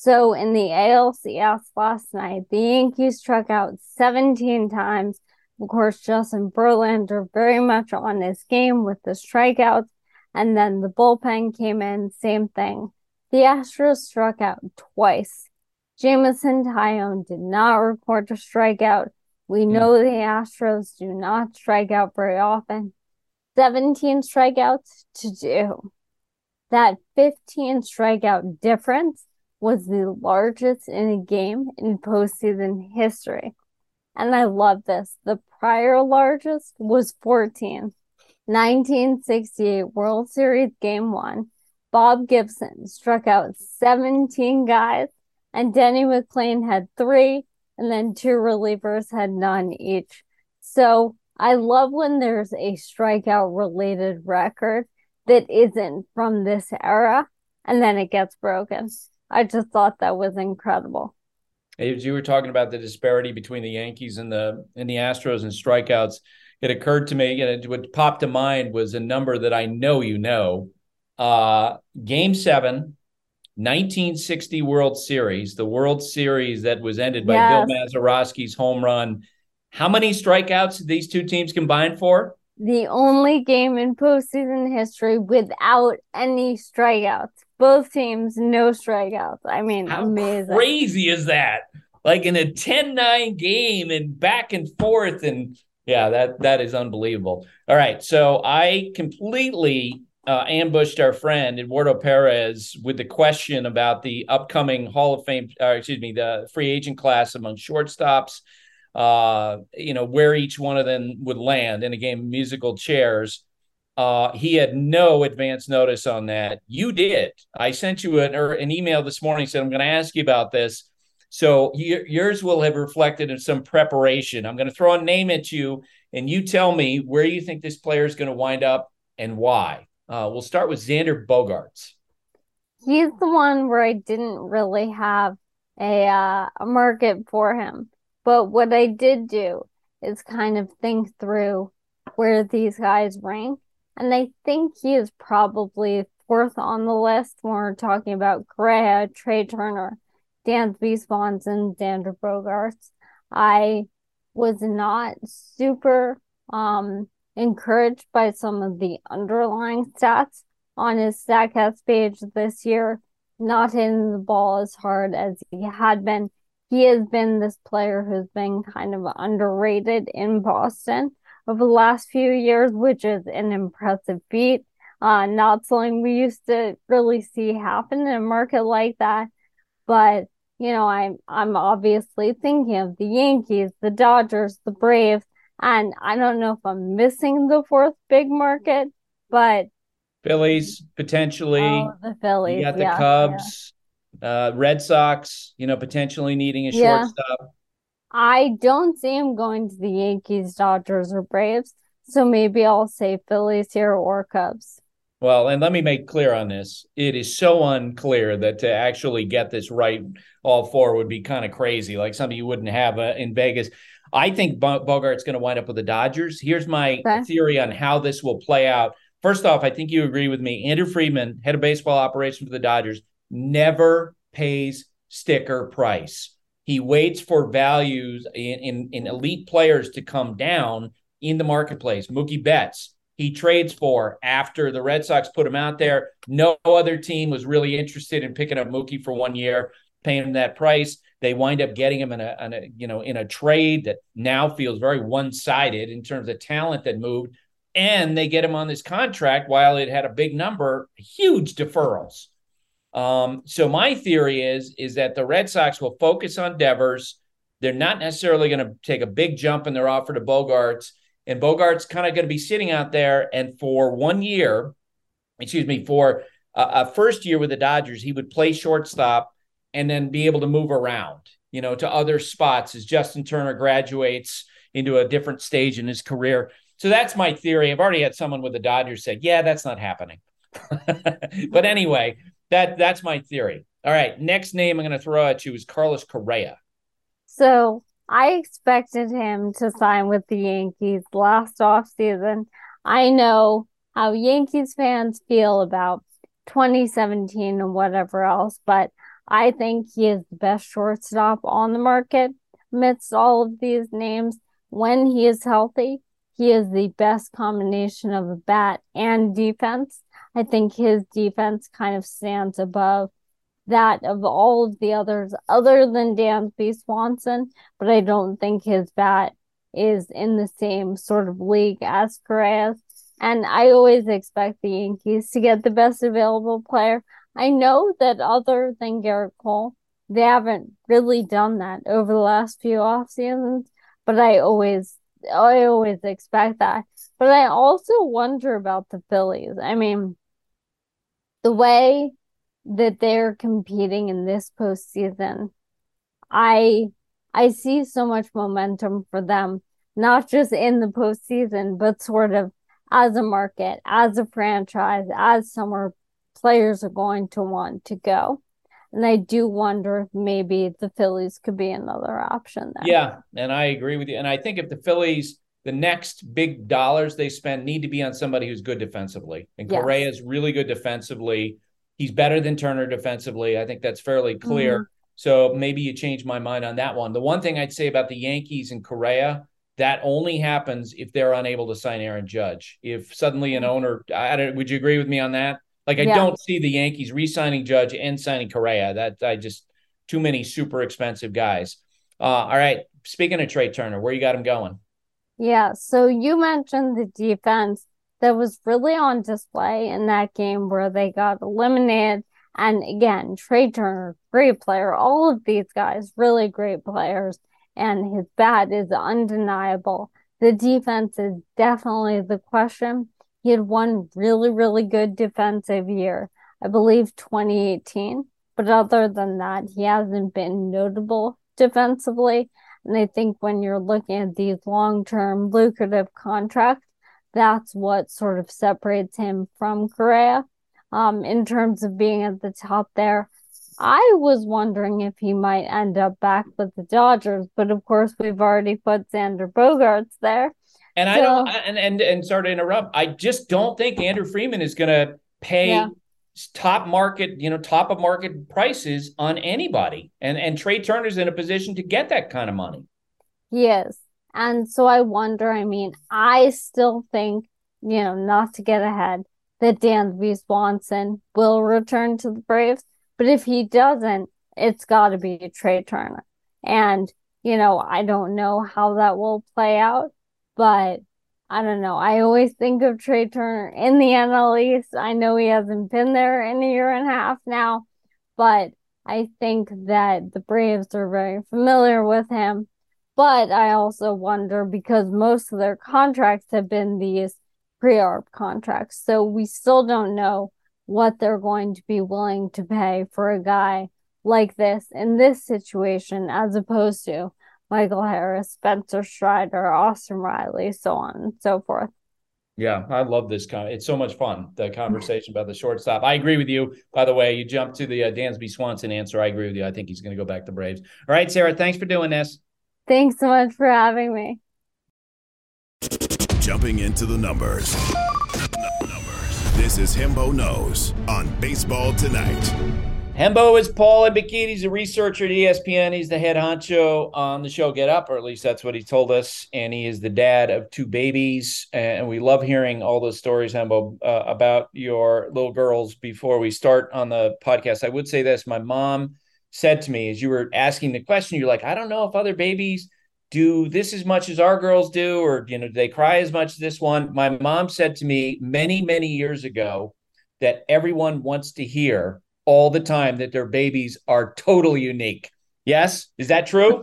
So in the ALCS last night, the Yankees struck out 17 times. Of course, Justin Verlander very much on his game with the strikeouts. And then the bullpen came in, same thing. The Astros struck out twice. Jameson Taillon did not record a strikeout. We know the Astros do not strike out very often. 17 strikeouts to do. That 15 strikeout difference was the largest in a game in postseason history. And I love this. The prior largest was 14. 1968 World Series Game 1, Bob Gibson struck out 17 guys, and Denny McLain had three, and then two relievers had none each. So I love when there's a strikeout related record that isn't from this era, and then it gets broken. I just thought that was incredible. As you were talking about the disparity between the Yankees and the and the Astros and strikeouts, it occurred to me, and what popped to mind was a number that I know you know. Uh, game seven, 1960 World Series, the World Series that was ended by yes. Bill Mazeroski's home run. How many strikeouts did these two teams combine for? The only game in postseason history without any strikeouts. Both teams, no strikeouts. I mean, How amazing. crazy is that? Like in a 10 9 game and back and forth and yeah, that that is unbelievable. All right, so I completely uh, ambushed our friend Eduardo Perez with the question about the upcoming Hall of Fame, uh, excuse me, the free agent class among shortstops. Uh, you know where each one of them would land in a game of musical chairs. Uh, he had no advance notice on that. You did. I sent you an, an email this morning. Said I'm going to ask you about this. So yours will have reflected in some preparation. I'm going to throw a name at you, and you tell me where you think this player is going to wind up and why. Uh, we'll start with Xander Bogaerts. He's the one where I didn't really have a uh, a market for him, but what I did do is kind of think through where these guys rank, and I think he is probably fourth on the list when we're talking about Correa, Trea Turner, Dan Dansby Swanson, Xander Bogaerts. I was not super um, encouraged by some of the underlying stats on his StatCast page this year. Not hitting the ball as hard as he had been. He has been this player who's been kind of underrated in Boston over the last few years, which is an impressive feat. Uh, not something we used to really see happen in a market like that. But you know, I'm I'm obviously thinking of the Yankees, the Dodgers, the Braves, and I don't know if I'm missing the fourth big market, but Phillies potentially. Oh, the Phillies. You got the yeah, Cubs, yeah. Uh, Red Sox. You know, potentially needing a yeah. shortstop. I don't see him going to the Yankees, Dodgers, or Braves. So maybe I'll say Phillies here or Cubs. Well, and let me make clear on this. It is so unclear that to actually get this right, all four would be kind of crazy, like something you wouldn't have uh, in Vegas. I think Bogaerts going to wind up with the Dodgers. Here's my okay. theory on how this will play out. First off, I think you agree with me. Andrew Friedman, head of baseball operations for the Dodgers, never pays sticker price. He waits for values in, in, in elite players to come down in the marketplace. Mookie Betts, he trades for after the Red Sox put him out there. No other team was really interested in picking up Mookie for one year, paying him that price. They wind up getting him in a, in a you know in a trade that now feels very one sided in terms of talent that moved, and they get him on this contract while it had a big number, huge deferrals. Um, so my theory is is that the Red Sox will focus on Devers. They're not necessarily going to take a big jump in their offer to Bogaerts, and Bogaerts kind of going to be sitting out there. And for one year, excuse me, for a, a first year with the Dodgers, he would play shortstop and then be able to move around, you know, to other spots as Justin Turner graduates into a different stage in his career. So that's my theory. I've already had someone with the Dodgers said, "Yeah, that's not happening." but anyway, that that's my theory. All right, next name I'm going to throw at you is Carlos Correa. So I expected him to sign with the Yankees last off season. I know how Yankees fans feel about 2017 and whatever else, but I think he is the best shortstop on the market amidst all of these names. When he is healthy, he is the best combination of a bat and defense. I think his defense kind of stands above that of all of the others other than Dansby Swanson, but I don't think his bat is in the same sort of league as Correa's. And I always expect the Yankees to get the best available player. I know that other than Gerrit Cole, they haven't really done that over the last few off seasons, but I always I always expect that. But I also wonder about the Phillies. I mean, the way that they're competing in this postseason, I I see so much momentum for them, not just in the postseason, but sort of as a market, as a franchise, as somewhere players are going to want to go. And I do wonder if maybe the Phillies could be another option there. Yeah, and I agree with you. And I think if the Phillies, the next big dollars they spend need to be on somebody who's good defensively. And yes. Correa is really good defensively. He's better than Turner defensively. I think that's fairly clear. Mm-hmm. So maybe you change my mind on that one. The one thing I'd say about the Yankees and Correa, that only happens if they're unable to sign Aaron Judge. If suddenly an mm-hmm. owner, I don't, would you agree with me on that? Like I yeah. don't see the Yankees re-signing Judge and signing Correa. That I just too many super expensive guys. Uh, all right. Speaking of Trea Turner, where you got him going? Yeah. So you mentioned the defense that was really on display in that game where they got eliminated. And again, Trea Turner, great player. All of these guys, really great players. And his bat is undeniable. The defense is definitely the question. He had one really, really good defensive year, I believe 2018. But other than that, he hasn't been notable defensively. And I think when you're looking at these long term lucrative contracts, that's what sort of separates him from Correa um, in terms of being at the top there. I was wondering if he might end up back with the Dodgers, but of course we've already put Xander Bogaerts there. And so, I don't and, and and sorry to interrupt. I just don't think Andrew Friedman is gonna pay yeah. Top market, you know, top of market prices on anybody. And and Trea Turner's in a position to get that kind of money. Yes. And so I wonder, I mean, I still think, you know, not to get ahead, that Dansby Swanson will return to the Braves. But if he doesn't, it's got to be Trea Turner. And, you know, I don't know how that will play out, but I don't know. I always think of Trea Turner in the NL East. I know he hasn't been there in a year and a half now, but I think that the Braves are very familiar with him. But I also wonder because most of their contracts have been these pre-arb contracts. So we still don't know what they're going to be willing to pay for a guy like this in this situation as opposed to Michael Harris, Spencer Strider, Austin Riley, so on and so forth. Yeah, I love this. Con- it's so much fun. The conversation about the shortstop. I agree with you. By the way, you jumped to the uh, Dansby Swanson answer. I agree with you. I think he's going to go back to Braves. All right, Sarah. Thanks for doing this. Thanks so much for having me. Jumping into the numbers. This is Hembo Knows on Baseball Tonight. Hembo is Paul Hembekides. He's a researcher at ESPN. He's the head honcho on the show Get Up, or at least that's what he told us. And he is the dad of two babies. And we love hearing all those stories, Hembo, uh, about your little girls before we start on the podcast. I would say this my mom said to me as you were asking the question, you're like, I don't know if other babies do this as much as our girls do, or, you know, do they cry as much as this one? My mom said to me many, many years ago that everyone wants to hear all the time that their babies are totally unique. Yes, is that true?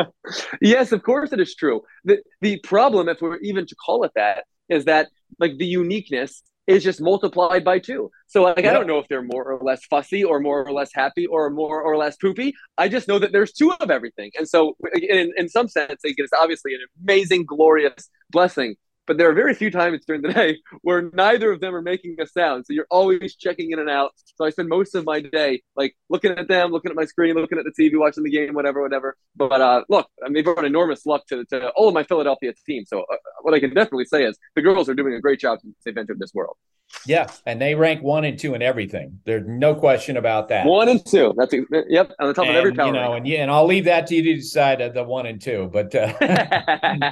yes, of course it is true. The the problem, if we're even to call it that, is that like the uniqueness is just multiplied by two. So like yep. I don't know if they're more or less fussy or more or less happy or more or less poopy. I just know that there's two of everything. And so in, in some sense, it's obviously an amazing, glorious blessing but there are very few times during the day where neither of them are making a sound. So you're always checking in and out. So I spend most of my day like looking at them, looking at my screen, looking at the TV, watching the game, whatever, whatever. But uh, look, I mean, they've brought enormous luck to, to all of my Philadelphia team. So uh, what I can definitely say is the girls are doing a great job since they've entered this world. Yeah, and they rank one and two in everything. There's no question about that. One and two. That's yep on the top and, of every power. You know, and yeah, and I'll leave that to you to decide the one and two. But uh,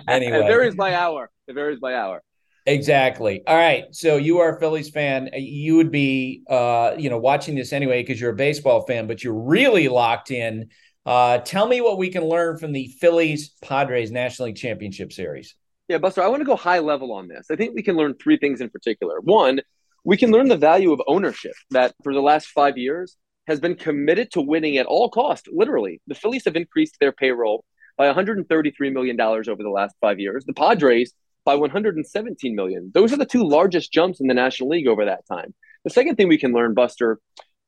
anyway, it varies by hour. It varies by hour. Exactly. All right. So you are a Phillies fan. You would be, uh, you know, watching this anyway because you're a baseball fan, but you're really locked in. Uh, tell me what we can learn from the Phillies Padres National League Championship Series. Yeah, Buster, I want to go high level on this. I think we can learn three things in particular. One, we can learn the value of ownership that for the last five years has been committed to winning at all cost. Literally, the Phillies have increased their payroll by 133 million dollars over the last five years. The Padres by 117 million. Those are the two largest jumps in the National League over that time. The second thing we can learn, Buster,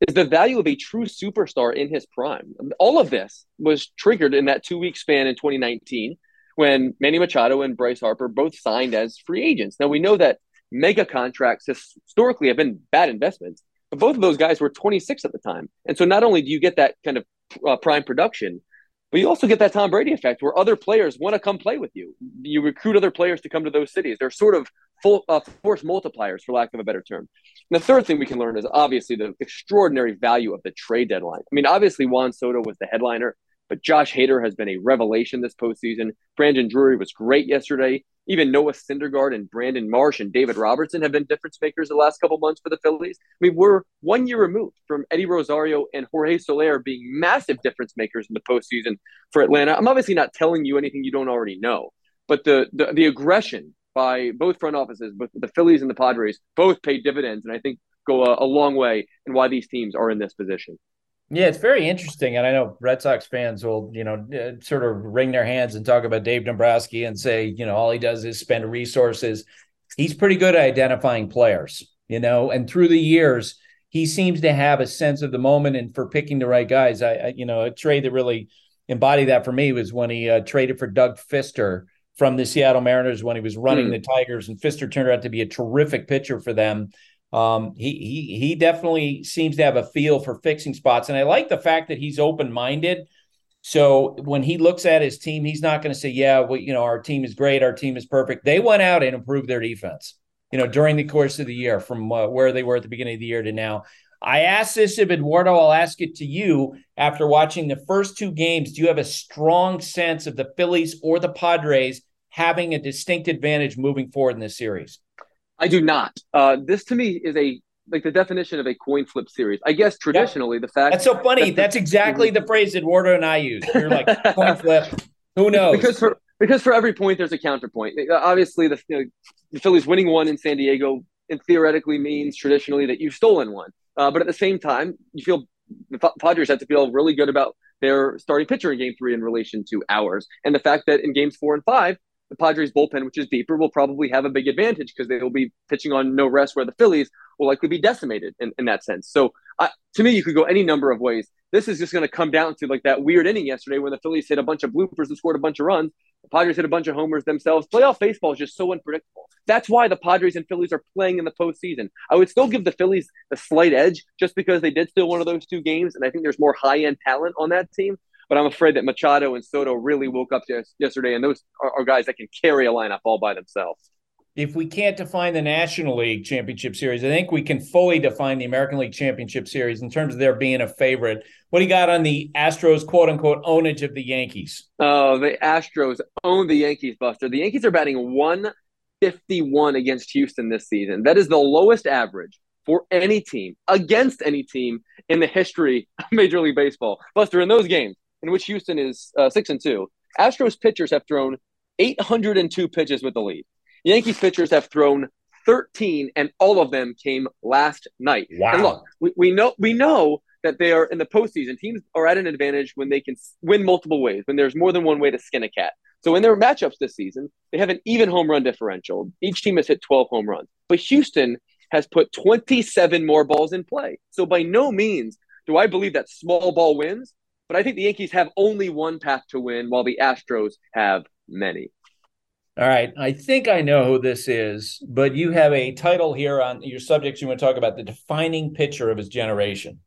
is the value of a true superstar in his prime. All of this was triggered in that two week span in 2019 when Manny Machado and Bryce Harper both signed as free agents. Now we know that mega contracts historically have been bad investments, but both of those guys were 26 at the time. And so not only do you get that kind of uh, prime production, but you also get that Tom Brady effect where other players want to come play with you. You recruit other players to come to those cities. They're sort of full uh, force multipliers, for lack of a better term. And the third thing we can learn is obviously the extraordinary value of the trade deadline. I mean, obviously Juan Soto was the headliner, but Josh Hader has been a revelation this postseason. Brandon Drury was great yesterday. Even Noah Syndergaard and Brandon Marsh and David Robertson have been difference makers the last couple months for the Phillies. I mean, we're one year removed from Eddie Rosario and Jorge Soler being massive difference makers in the postseason for Atlanta. I'm obviously not telling you anything you don't already know, but the the, the aggression by both front offices, both the Phillies and the Padres, both pay dividends, and I think go a, a long way in why these teams are in this position. Yeah, it's very interesting, and I know Red Sox fans will, you know, uh, sort of wring their hands and talk about Dave Dombrowski and say, you know, all he does is spend resources. He's pretty good at identifying players, you know, and through the years, he seems to have a sense of the moment and for picking the right guys. I, I you know, a trade that really embodied that for me was when he uh, traded for Doug Fister from the Seattle Mariners when he was running mm. the Tigers, and Fister turned out to be a terrific pitcher for them. Um, he he he definitely seems to have a feel for fixing spots, and I like the fact that he's open minded. So when he looks at his team, he's not going to say, "Yeah, well, you know, our team is great, our team is perfect." They went out and improved their defense, you know, during the course of the year, from uh, where they were at the beginning of the year to now. I asked this of Eduardo. I'll ask it to you after watching the first two games. Do you have a strong sense of the Phillies or the Padres having a distinct advantage moving forward in this series? I do not. Uh, this to me is a like the definition of a coin flip series. I guess traditionally the fact that's so funny. That that's exactly the phrase that Eduardo and I use. You're like coin flip. Who knows? Because for because for every point there's a counterpoint. Uh, obviously, the, you know, the Phillies winning one in San Diego and theoretically means traditionally that you've stolen one. Uh, but at the same time, you feel the Padres have to feel really good about their starting pitcher in Game Three in relation to ours, and the fact that in Games Four and Five the Padres bullpen, which is deeper, will probably have a big advantage because they will be pitching on no rest, where the Phillies will likely be decimated in, in that sense. So, uh, to me, you could go any number of ways. This is just going to come down to like that weird inning yesterday when the Phillies hit a bunch of bloopers and scored a bunch of runs. The Padres hit a bunch of homers themselves. Playoff baseball is just so unpredictable. That's why the Padres and Phillies are playing in the postseason. I would still give the Phillies a slight edge just because they did steal one of those two games, and I think there's more high end talent on that team. But I'm afraid that Machado and Soto really woke up yesterday, and those are, are guys that can carry a lineup all by themselves if we can't define the National League Championship Series, I think we can fully define the American League Championship Series in terms of there being a favorite. What do you got on the Astros, quote unquote, ownage of the Yankees? Oh, the Astros own the Yankees, Buster. The Yankees are batting 151 against Houston this season. That is the lowest average for any team against any team in the history of Major League Baseball. Buster, in those games, in which Houston is uh, six and two. Astros pitchers have thrown 802 pitches with the lead. Yankees pitchers have thrown 13, and all of them came last night. Wow. And look, we, we know we know that they are in the postseason. Teams are at an advantage when they can win multiple ways, when there's more than one way to skin a cat. So in their matchups this season, they have an even home run differential. Each team has hit 12 home runs, but Houston has put 27 more balls in play. So by no means do I believe that small ball wins, but I think the Yankees have only one path to win, while the Astros have many. All right. I think I know who this is, but you have a title here on your subjects you want to talk about the defining pitcher of his generation.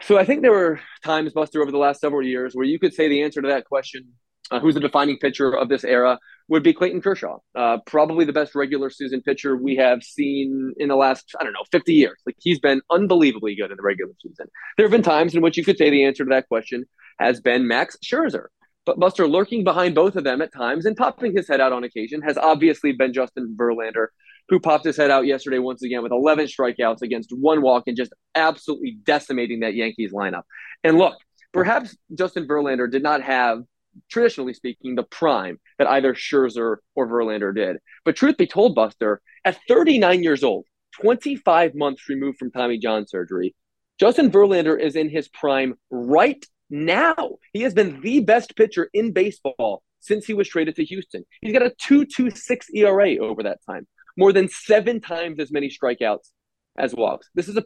So I think there were times, Buster, over the last several years where you could say the answer to that question, uh, who's the defining pitcher of this era, would be Clayton Kershaw. Uh, probably the best regular season pitcher we have seen in the last, I don't know, 50 years. Like he's been unbelievably good in the regular season. There have been times in which you could say the answer to that question has been Max Scherzer. But Buster lurking behind both of them at times and popping his head out on occasion has obviously been Justin Verlander, who popped his head out yesterday once again with 11 strikeouts against one walk and just absolutely decimating that Yankees lineup. And look, perhaps Justin Verlander did not have, traditionally speaking, the prime that either Scherzer or Verlander did. But truth be told, Buster, at 39 years old, 25 months removed from Tommy John surgery, Justin Verlander is in his prime right now. He has been the best pitcher in baseball since he was traded to Houston. He's got a 2.26 ERA over that time, more than seven times as many strikeouts as walks. This is a,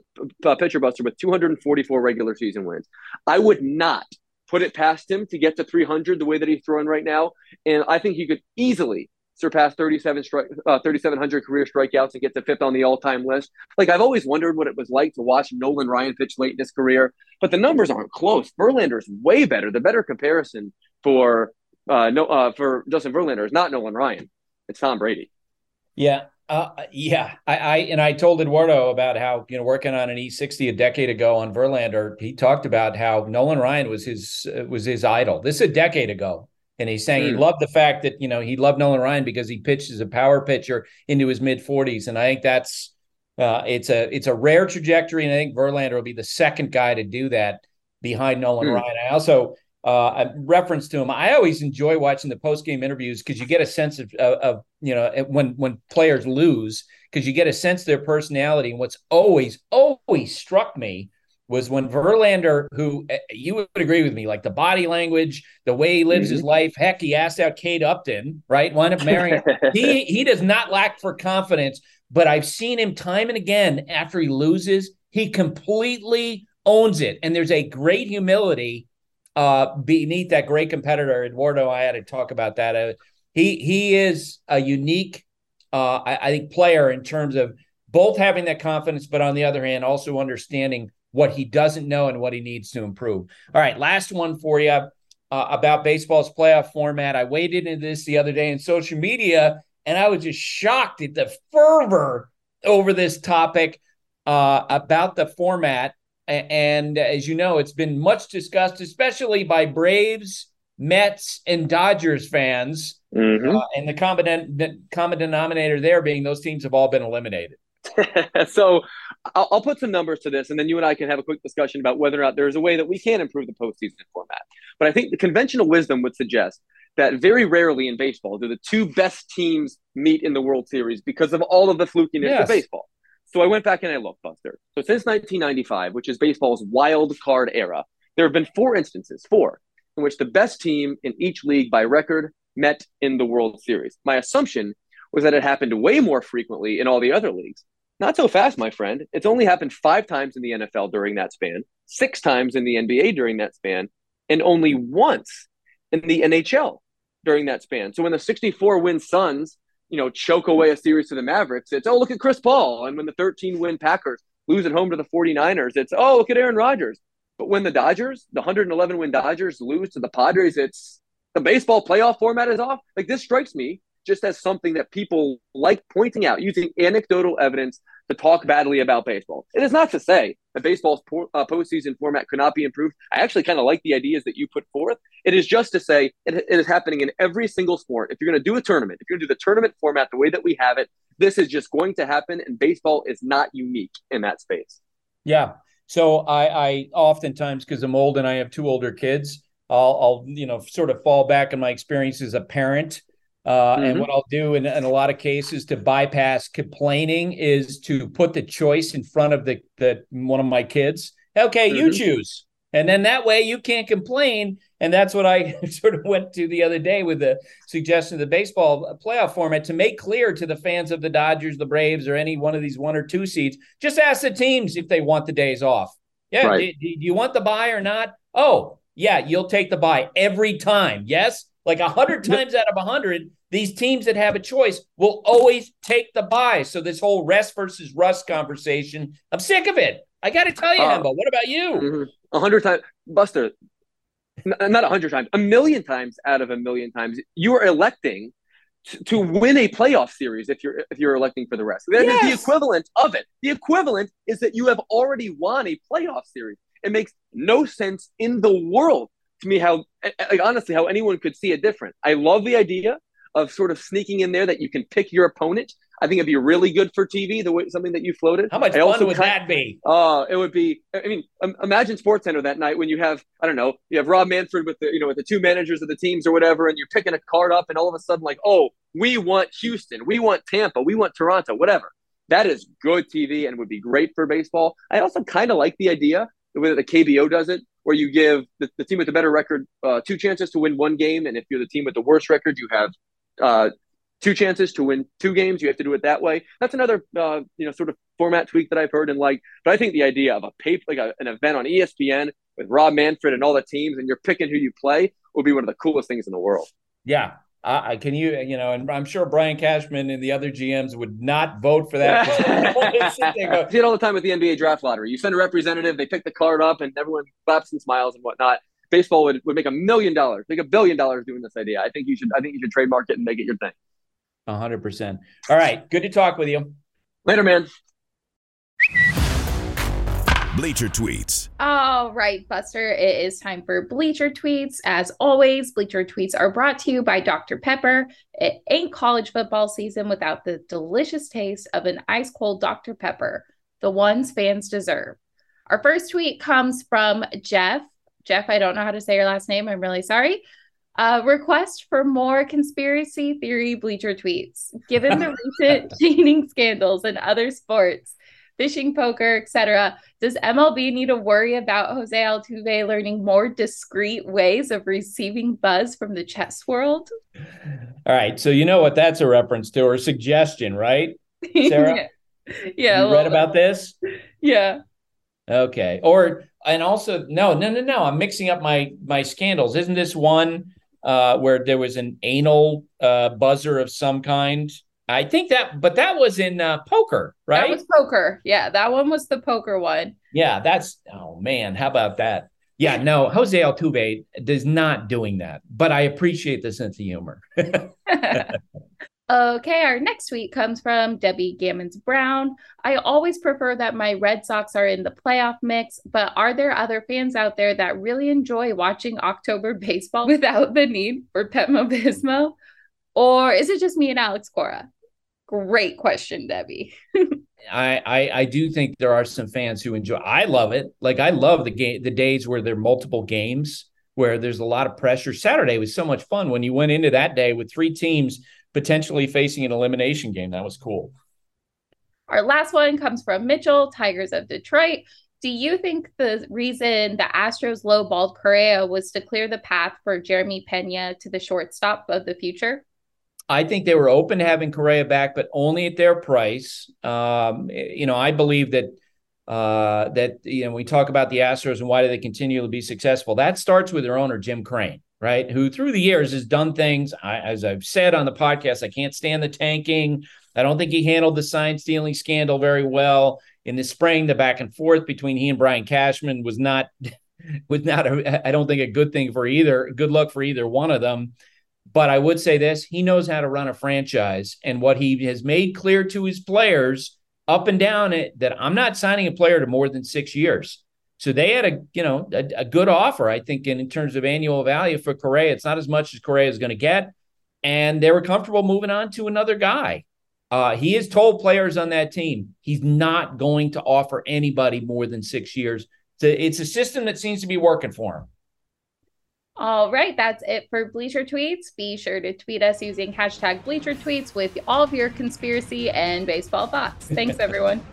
a pitcher buster with 244 regular season wins. I would not put it past him to get to 300 the way that he's throwing right now, and I think he could easily surpass 37 stri- uh, 3,700 career strikeouts and get to fifth on the all-time list. Like I've always wondered what it was like to watch Nolan Ryan pitch late in his career, but the numbers aren't close. Verlander's way better. The better comparison for uh, no uh, for Justin Verlander is not Nolan Ryan. It's Tom Brady. Yeah. Uh, yeah, I, I and I told Eduardo about how you know working on an E60 a decade ago on Verlander. He talked about how Nolan Ryan was his uh, was his idol. This is a decade ago, and he's saying mm. he loved the fact that, you know, he loved Nolan Ryan because he pitched as a power pitcher into his mid 40s. And I think that's uh, it's a it's a rare trajectory. And I think Verlander will be the second guy to do that behind Nolan mm. Ryan. I also uh, reference to him. I always enjoy watching the post game interviews because you get a sense of, of, of, you know when when players lose because you get a sense of their personality. And what's always always struck me was when Verlander, who eh, you would agree with me, like the body language, the way he lives mm-hmm. his life. Heck, he asked out Kate Upton, right? Wind up marrying. he he does not lack for confidence, but I've seen him time and again after he loses, he completely owns it, and there's a great humility uh, beneath that great competitor. Eduardo, I had to talk about that. Uh, he he is a unique, uh, I, I think, player in terms of both having that confidence, but on the other hand, also understanding what he doesn't know and what he needs to improve. All right, last one for you uh, about baseball's playoff format. I waded into this the other day in social media, and I was just shocked at the fervor over this topic uh, about the format. And as you know, it's been much discussed, especially by Braves, Mets, and Dodgers fans. Mm-hmm. Uh, and the common, the common denominator there being those teams have all been eliminated. so I'll, I'll, put some numbers to this, and then you and I can have a quick discussion about whether or not there's a way that we can improve the postseason format. But I think the conventional wisdom would suggest that very rarely in baseball do the two best teams meet in the World Series because of all of the flukiness yes. of baseball. So I went back and I looked, Buster. So since 1995, which is baseball's wild card era, there have been four instances, four, in which the best team in each league by record met in the World Series. My assumption was that it happened way more frequently in all the other leagues. Not so fast, my friend. It's only happened five times in the NFL during that span, six times in the NBA during that span, and only once in the NHL during that span. So when the 64 win Suns, you know, choke away a series to the Mavericks, it's, oh, look at Chris Paul. And when the 13 win Packers lose at home to the 49ers, it's, oh, look at Aaron Rodgers. But when the Dodgers, the 111 win Dodgers, lose to the Padres, it's the baseball playoff format is off. Like this strikes me just as something that people like pointing out using anecdotal evidence to talk badly about baseball. It is not to say that baseball's po- uh, postseason format could not be improved. I actually kind of like the ideas that you put forth. It is just to say it, it is happening in every single sport. If you're going to do a tournament, if you're going to do the tournament format the way that we have it, this is just going to happen, and baseball is not unique in that space. Yeah. So I, I oftentimes, because I'm old and I have two older kids, I'll, I'll, you know, sort of fall back on my experience as a parent uh, mm-hmm. And what I'll do in, in, a lot of cases to bypass complaining is to put the choice in front of the, the one of my kids. Okay, mm-hmm. you choose. And then that way you can't complain. And that's what I sort of went to the other day with the suggestion of the baseball playoff format to make clear to the fans of the Dodgers, the Braves, or any one of these one or two seeds. Just ask the teams if they want the days off. Yeah, right. do, do you want the bye or not? Oh, yeah, you'll take the bye every time. Yes, like a hundred times out of a hundred, these teams that have a choice will always take the bye. So this whole rest versus rust conversation, I'm sick of it. I got to tell you, uh, what about you? Mm-hmm. A hundred times, Buster. Not a hundred times, a million times out of a million times, you are electing to, to win a playoff series if you're if you're electing for the rest. That yes. is the equivalent of it. The equivalent is that you have already won a playoff series. It makes no sense in the world to me how like honestly how anyone could see it different. I love the idea of sort of sneaking in there that you can pick your opponent. I think it'd be really good for TV. The way something that you floated. How much I fun would that be? Uh, it would be. I mean, imagine Sports Center that night when you have I don't know you have Rob Manfred with the you know with the two managers of the teams or whatever, and you're picking a card up, and all of a sudden like oh we want Houston, we want Tampa, we want Toronto, whatever. That is good TV and would be great for baseball. I also kind of like the idea the way that the KBO does it, where you give the, the team with the better record uh, two chances to win one game, and if you're the team with the worst record, you have uh, two chances to win two games. You have to do it that way. That's another uh, you know sort of format tweak that I've heard and like. But I think the idea of a paper like a, an event on ESPN with Rob Manfred and all the teams, and you're picking who you play, would be one of the coolest things in the world. Yeah, uh, can you, you know, and I'm sure Brian Cashman and the other GMs would not vote for that. I see it all the time with the NBA draft lottery. You send a representative, they pick the card up, and everyone claps and smiles and whatnot. Baseball would, would make a million dollars, make a billion dollars doing this idea. I think you should. I think you should trademark it and make it your thing. hundred percent. All right, good to talk with you. Later, man. Bleacher Tweets. All right, Buster, it is time for Bleacher Tweets. As always, Bleacher Tweets are brought to you by Dr. Pepper. It ain't college football season without the delicious taste of an ice cold Dr. Pepper, the ones fans deserve. Our first tweet comes from Jeff. Jeff, I don't know how to say your last name. I'm really sorry. Uh, request for more conspiracy theory bleacher tweets. Given the recent cheating scandals in other sports, fishing, poker, etc. Does MLB need to worry about Jose Altuve learning more discreet ways of receiving buzz from the chess world? All right, so you know what that's a reference to or suggestion, right, Sarah? yeah, yeah you read about this? Yeah. Okay. Or and also no, no, no, no. I'm mixing up my my scandals. Isn't this one uh, where there was an anal uh, buzzer of some kind? I think that, but that was in uh, poker, right? That was poker. Yeah, that one was the poker one. Yeah, that's oh man, how about that? Yeah, no, Jose Altuve does not doing that, but I appreciate the sense of humor. okay, our next tweet comes from Debbie Gammons Brown. I always prefer that my Red Sox are in the playoff mix, but are there other fans out there that really enjoy watching October baseball without the need for Pepto Bismol? Or is it just me and Alex Cora? Great question, Debbie. I, I, I do think there are some fans who enjoy. I love it. Like I love the game, the days where there are multiple games, where there's a lot of pressure. Saturday was so much fun when you went into that day with three teams potentially facing an elimination game. That was cool. Our last one comes from Mitchell, Tigers of Detroit. Do you think the reason the Astros lowballed Correa was to clear the path for Jeremy Pena to the shortstop of the future? I think they were open to having Correa back, but only at their price. Um, you know, I believe that uh, that you know we talk about the Astros and why do they continue to be successful. That starts with their owner Jim Crane, right? Who through the years has done things. I, as I've said on the podcast, I can't stand the tanking. I don't think he handled the sign stealing scandal very well. In the spring, the back and forth between he and Brian Cashman was not was not. I don't think a good thing for either. Good luck for either one of them. But I would say this he knows how to run a franchise. And what he has made clear to his players up and down it that I'm not signing a player to more than six years. So they had a you know a, a good offer, I think, in, in terms of annual value for Correa. It's not as much as Correa is going to get, and they were comfortable moving on to another guy. Uh, he has told players on that team he's not going to offer anybody more than six years. So it's a system that seems to be working for him. All right, that's it for Bleacher Tweets. Be sure to tweet us using hashtag Bleacher Tweets with all of your conspiracy and baseball thoughts. Thanks, everyone.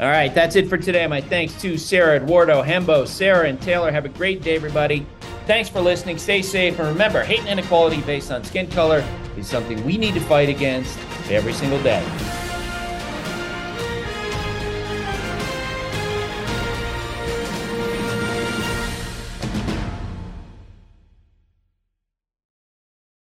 all right, that's it for today. My thanks to Sarah Eduardo, Hembo, Sarah, and Taylor. Have a great day, everybody. Thanks for listening. Stay safe. And remember, hate and inequality based on skin color is something we need to fight against every single day.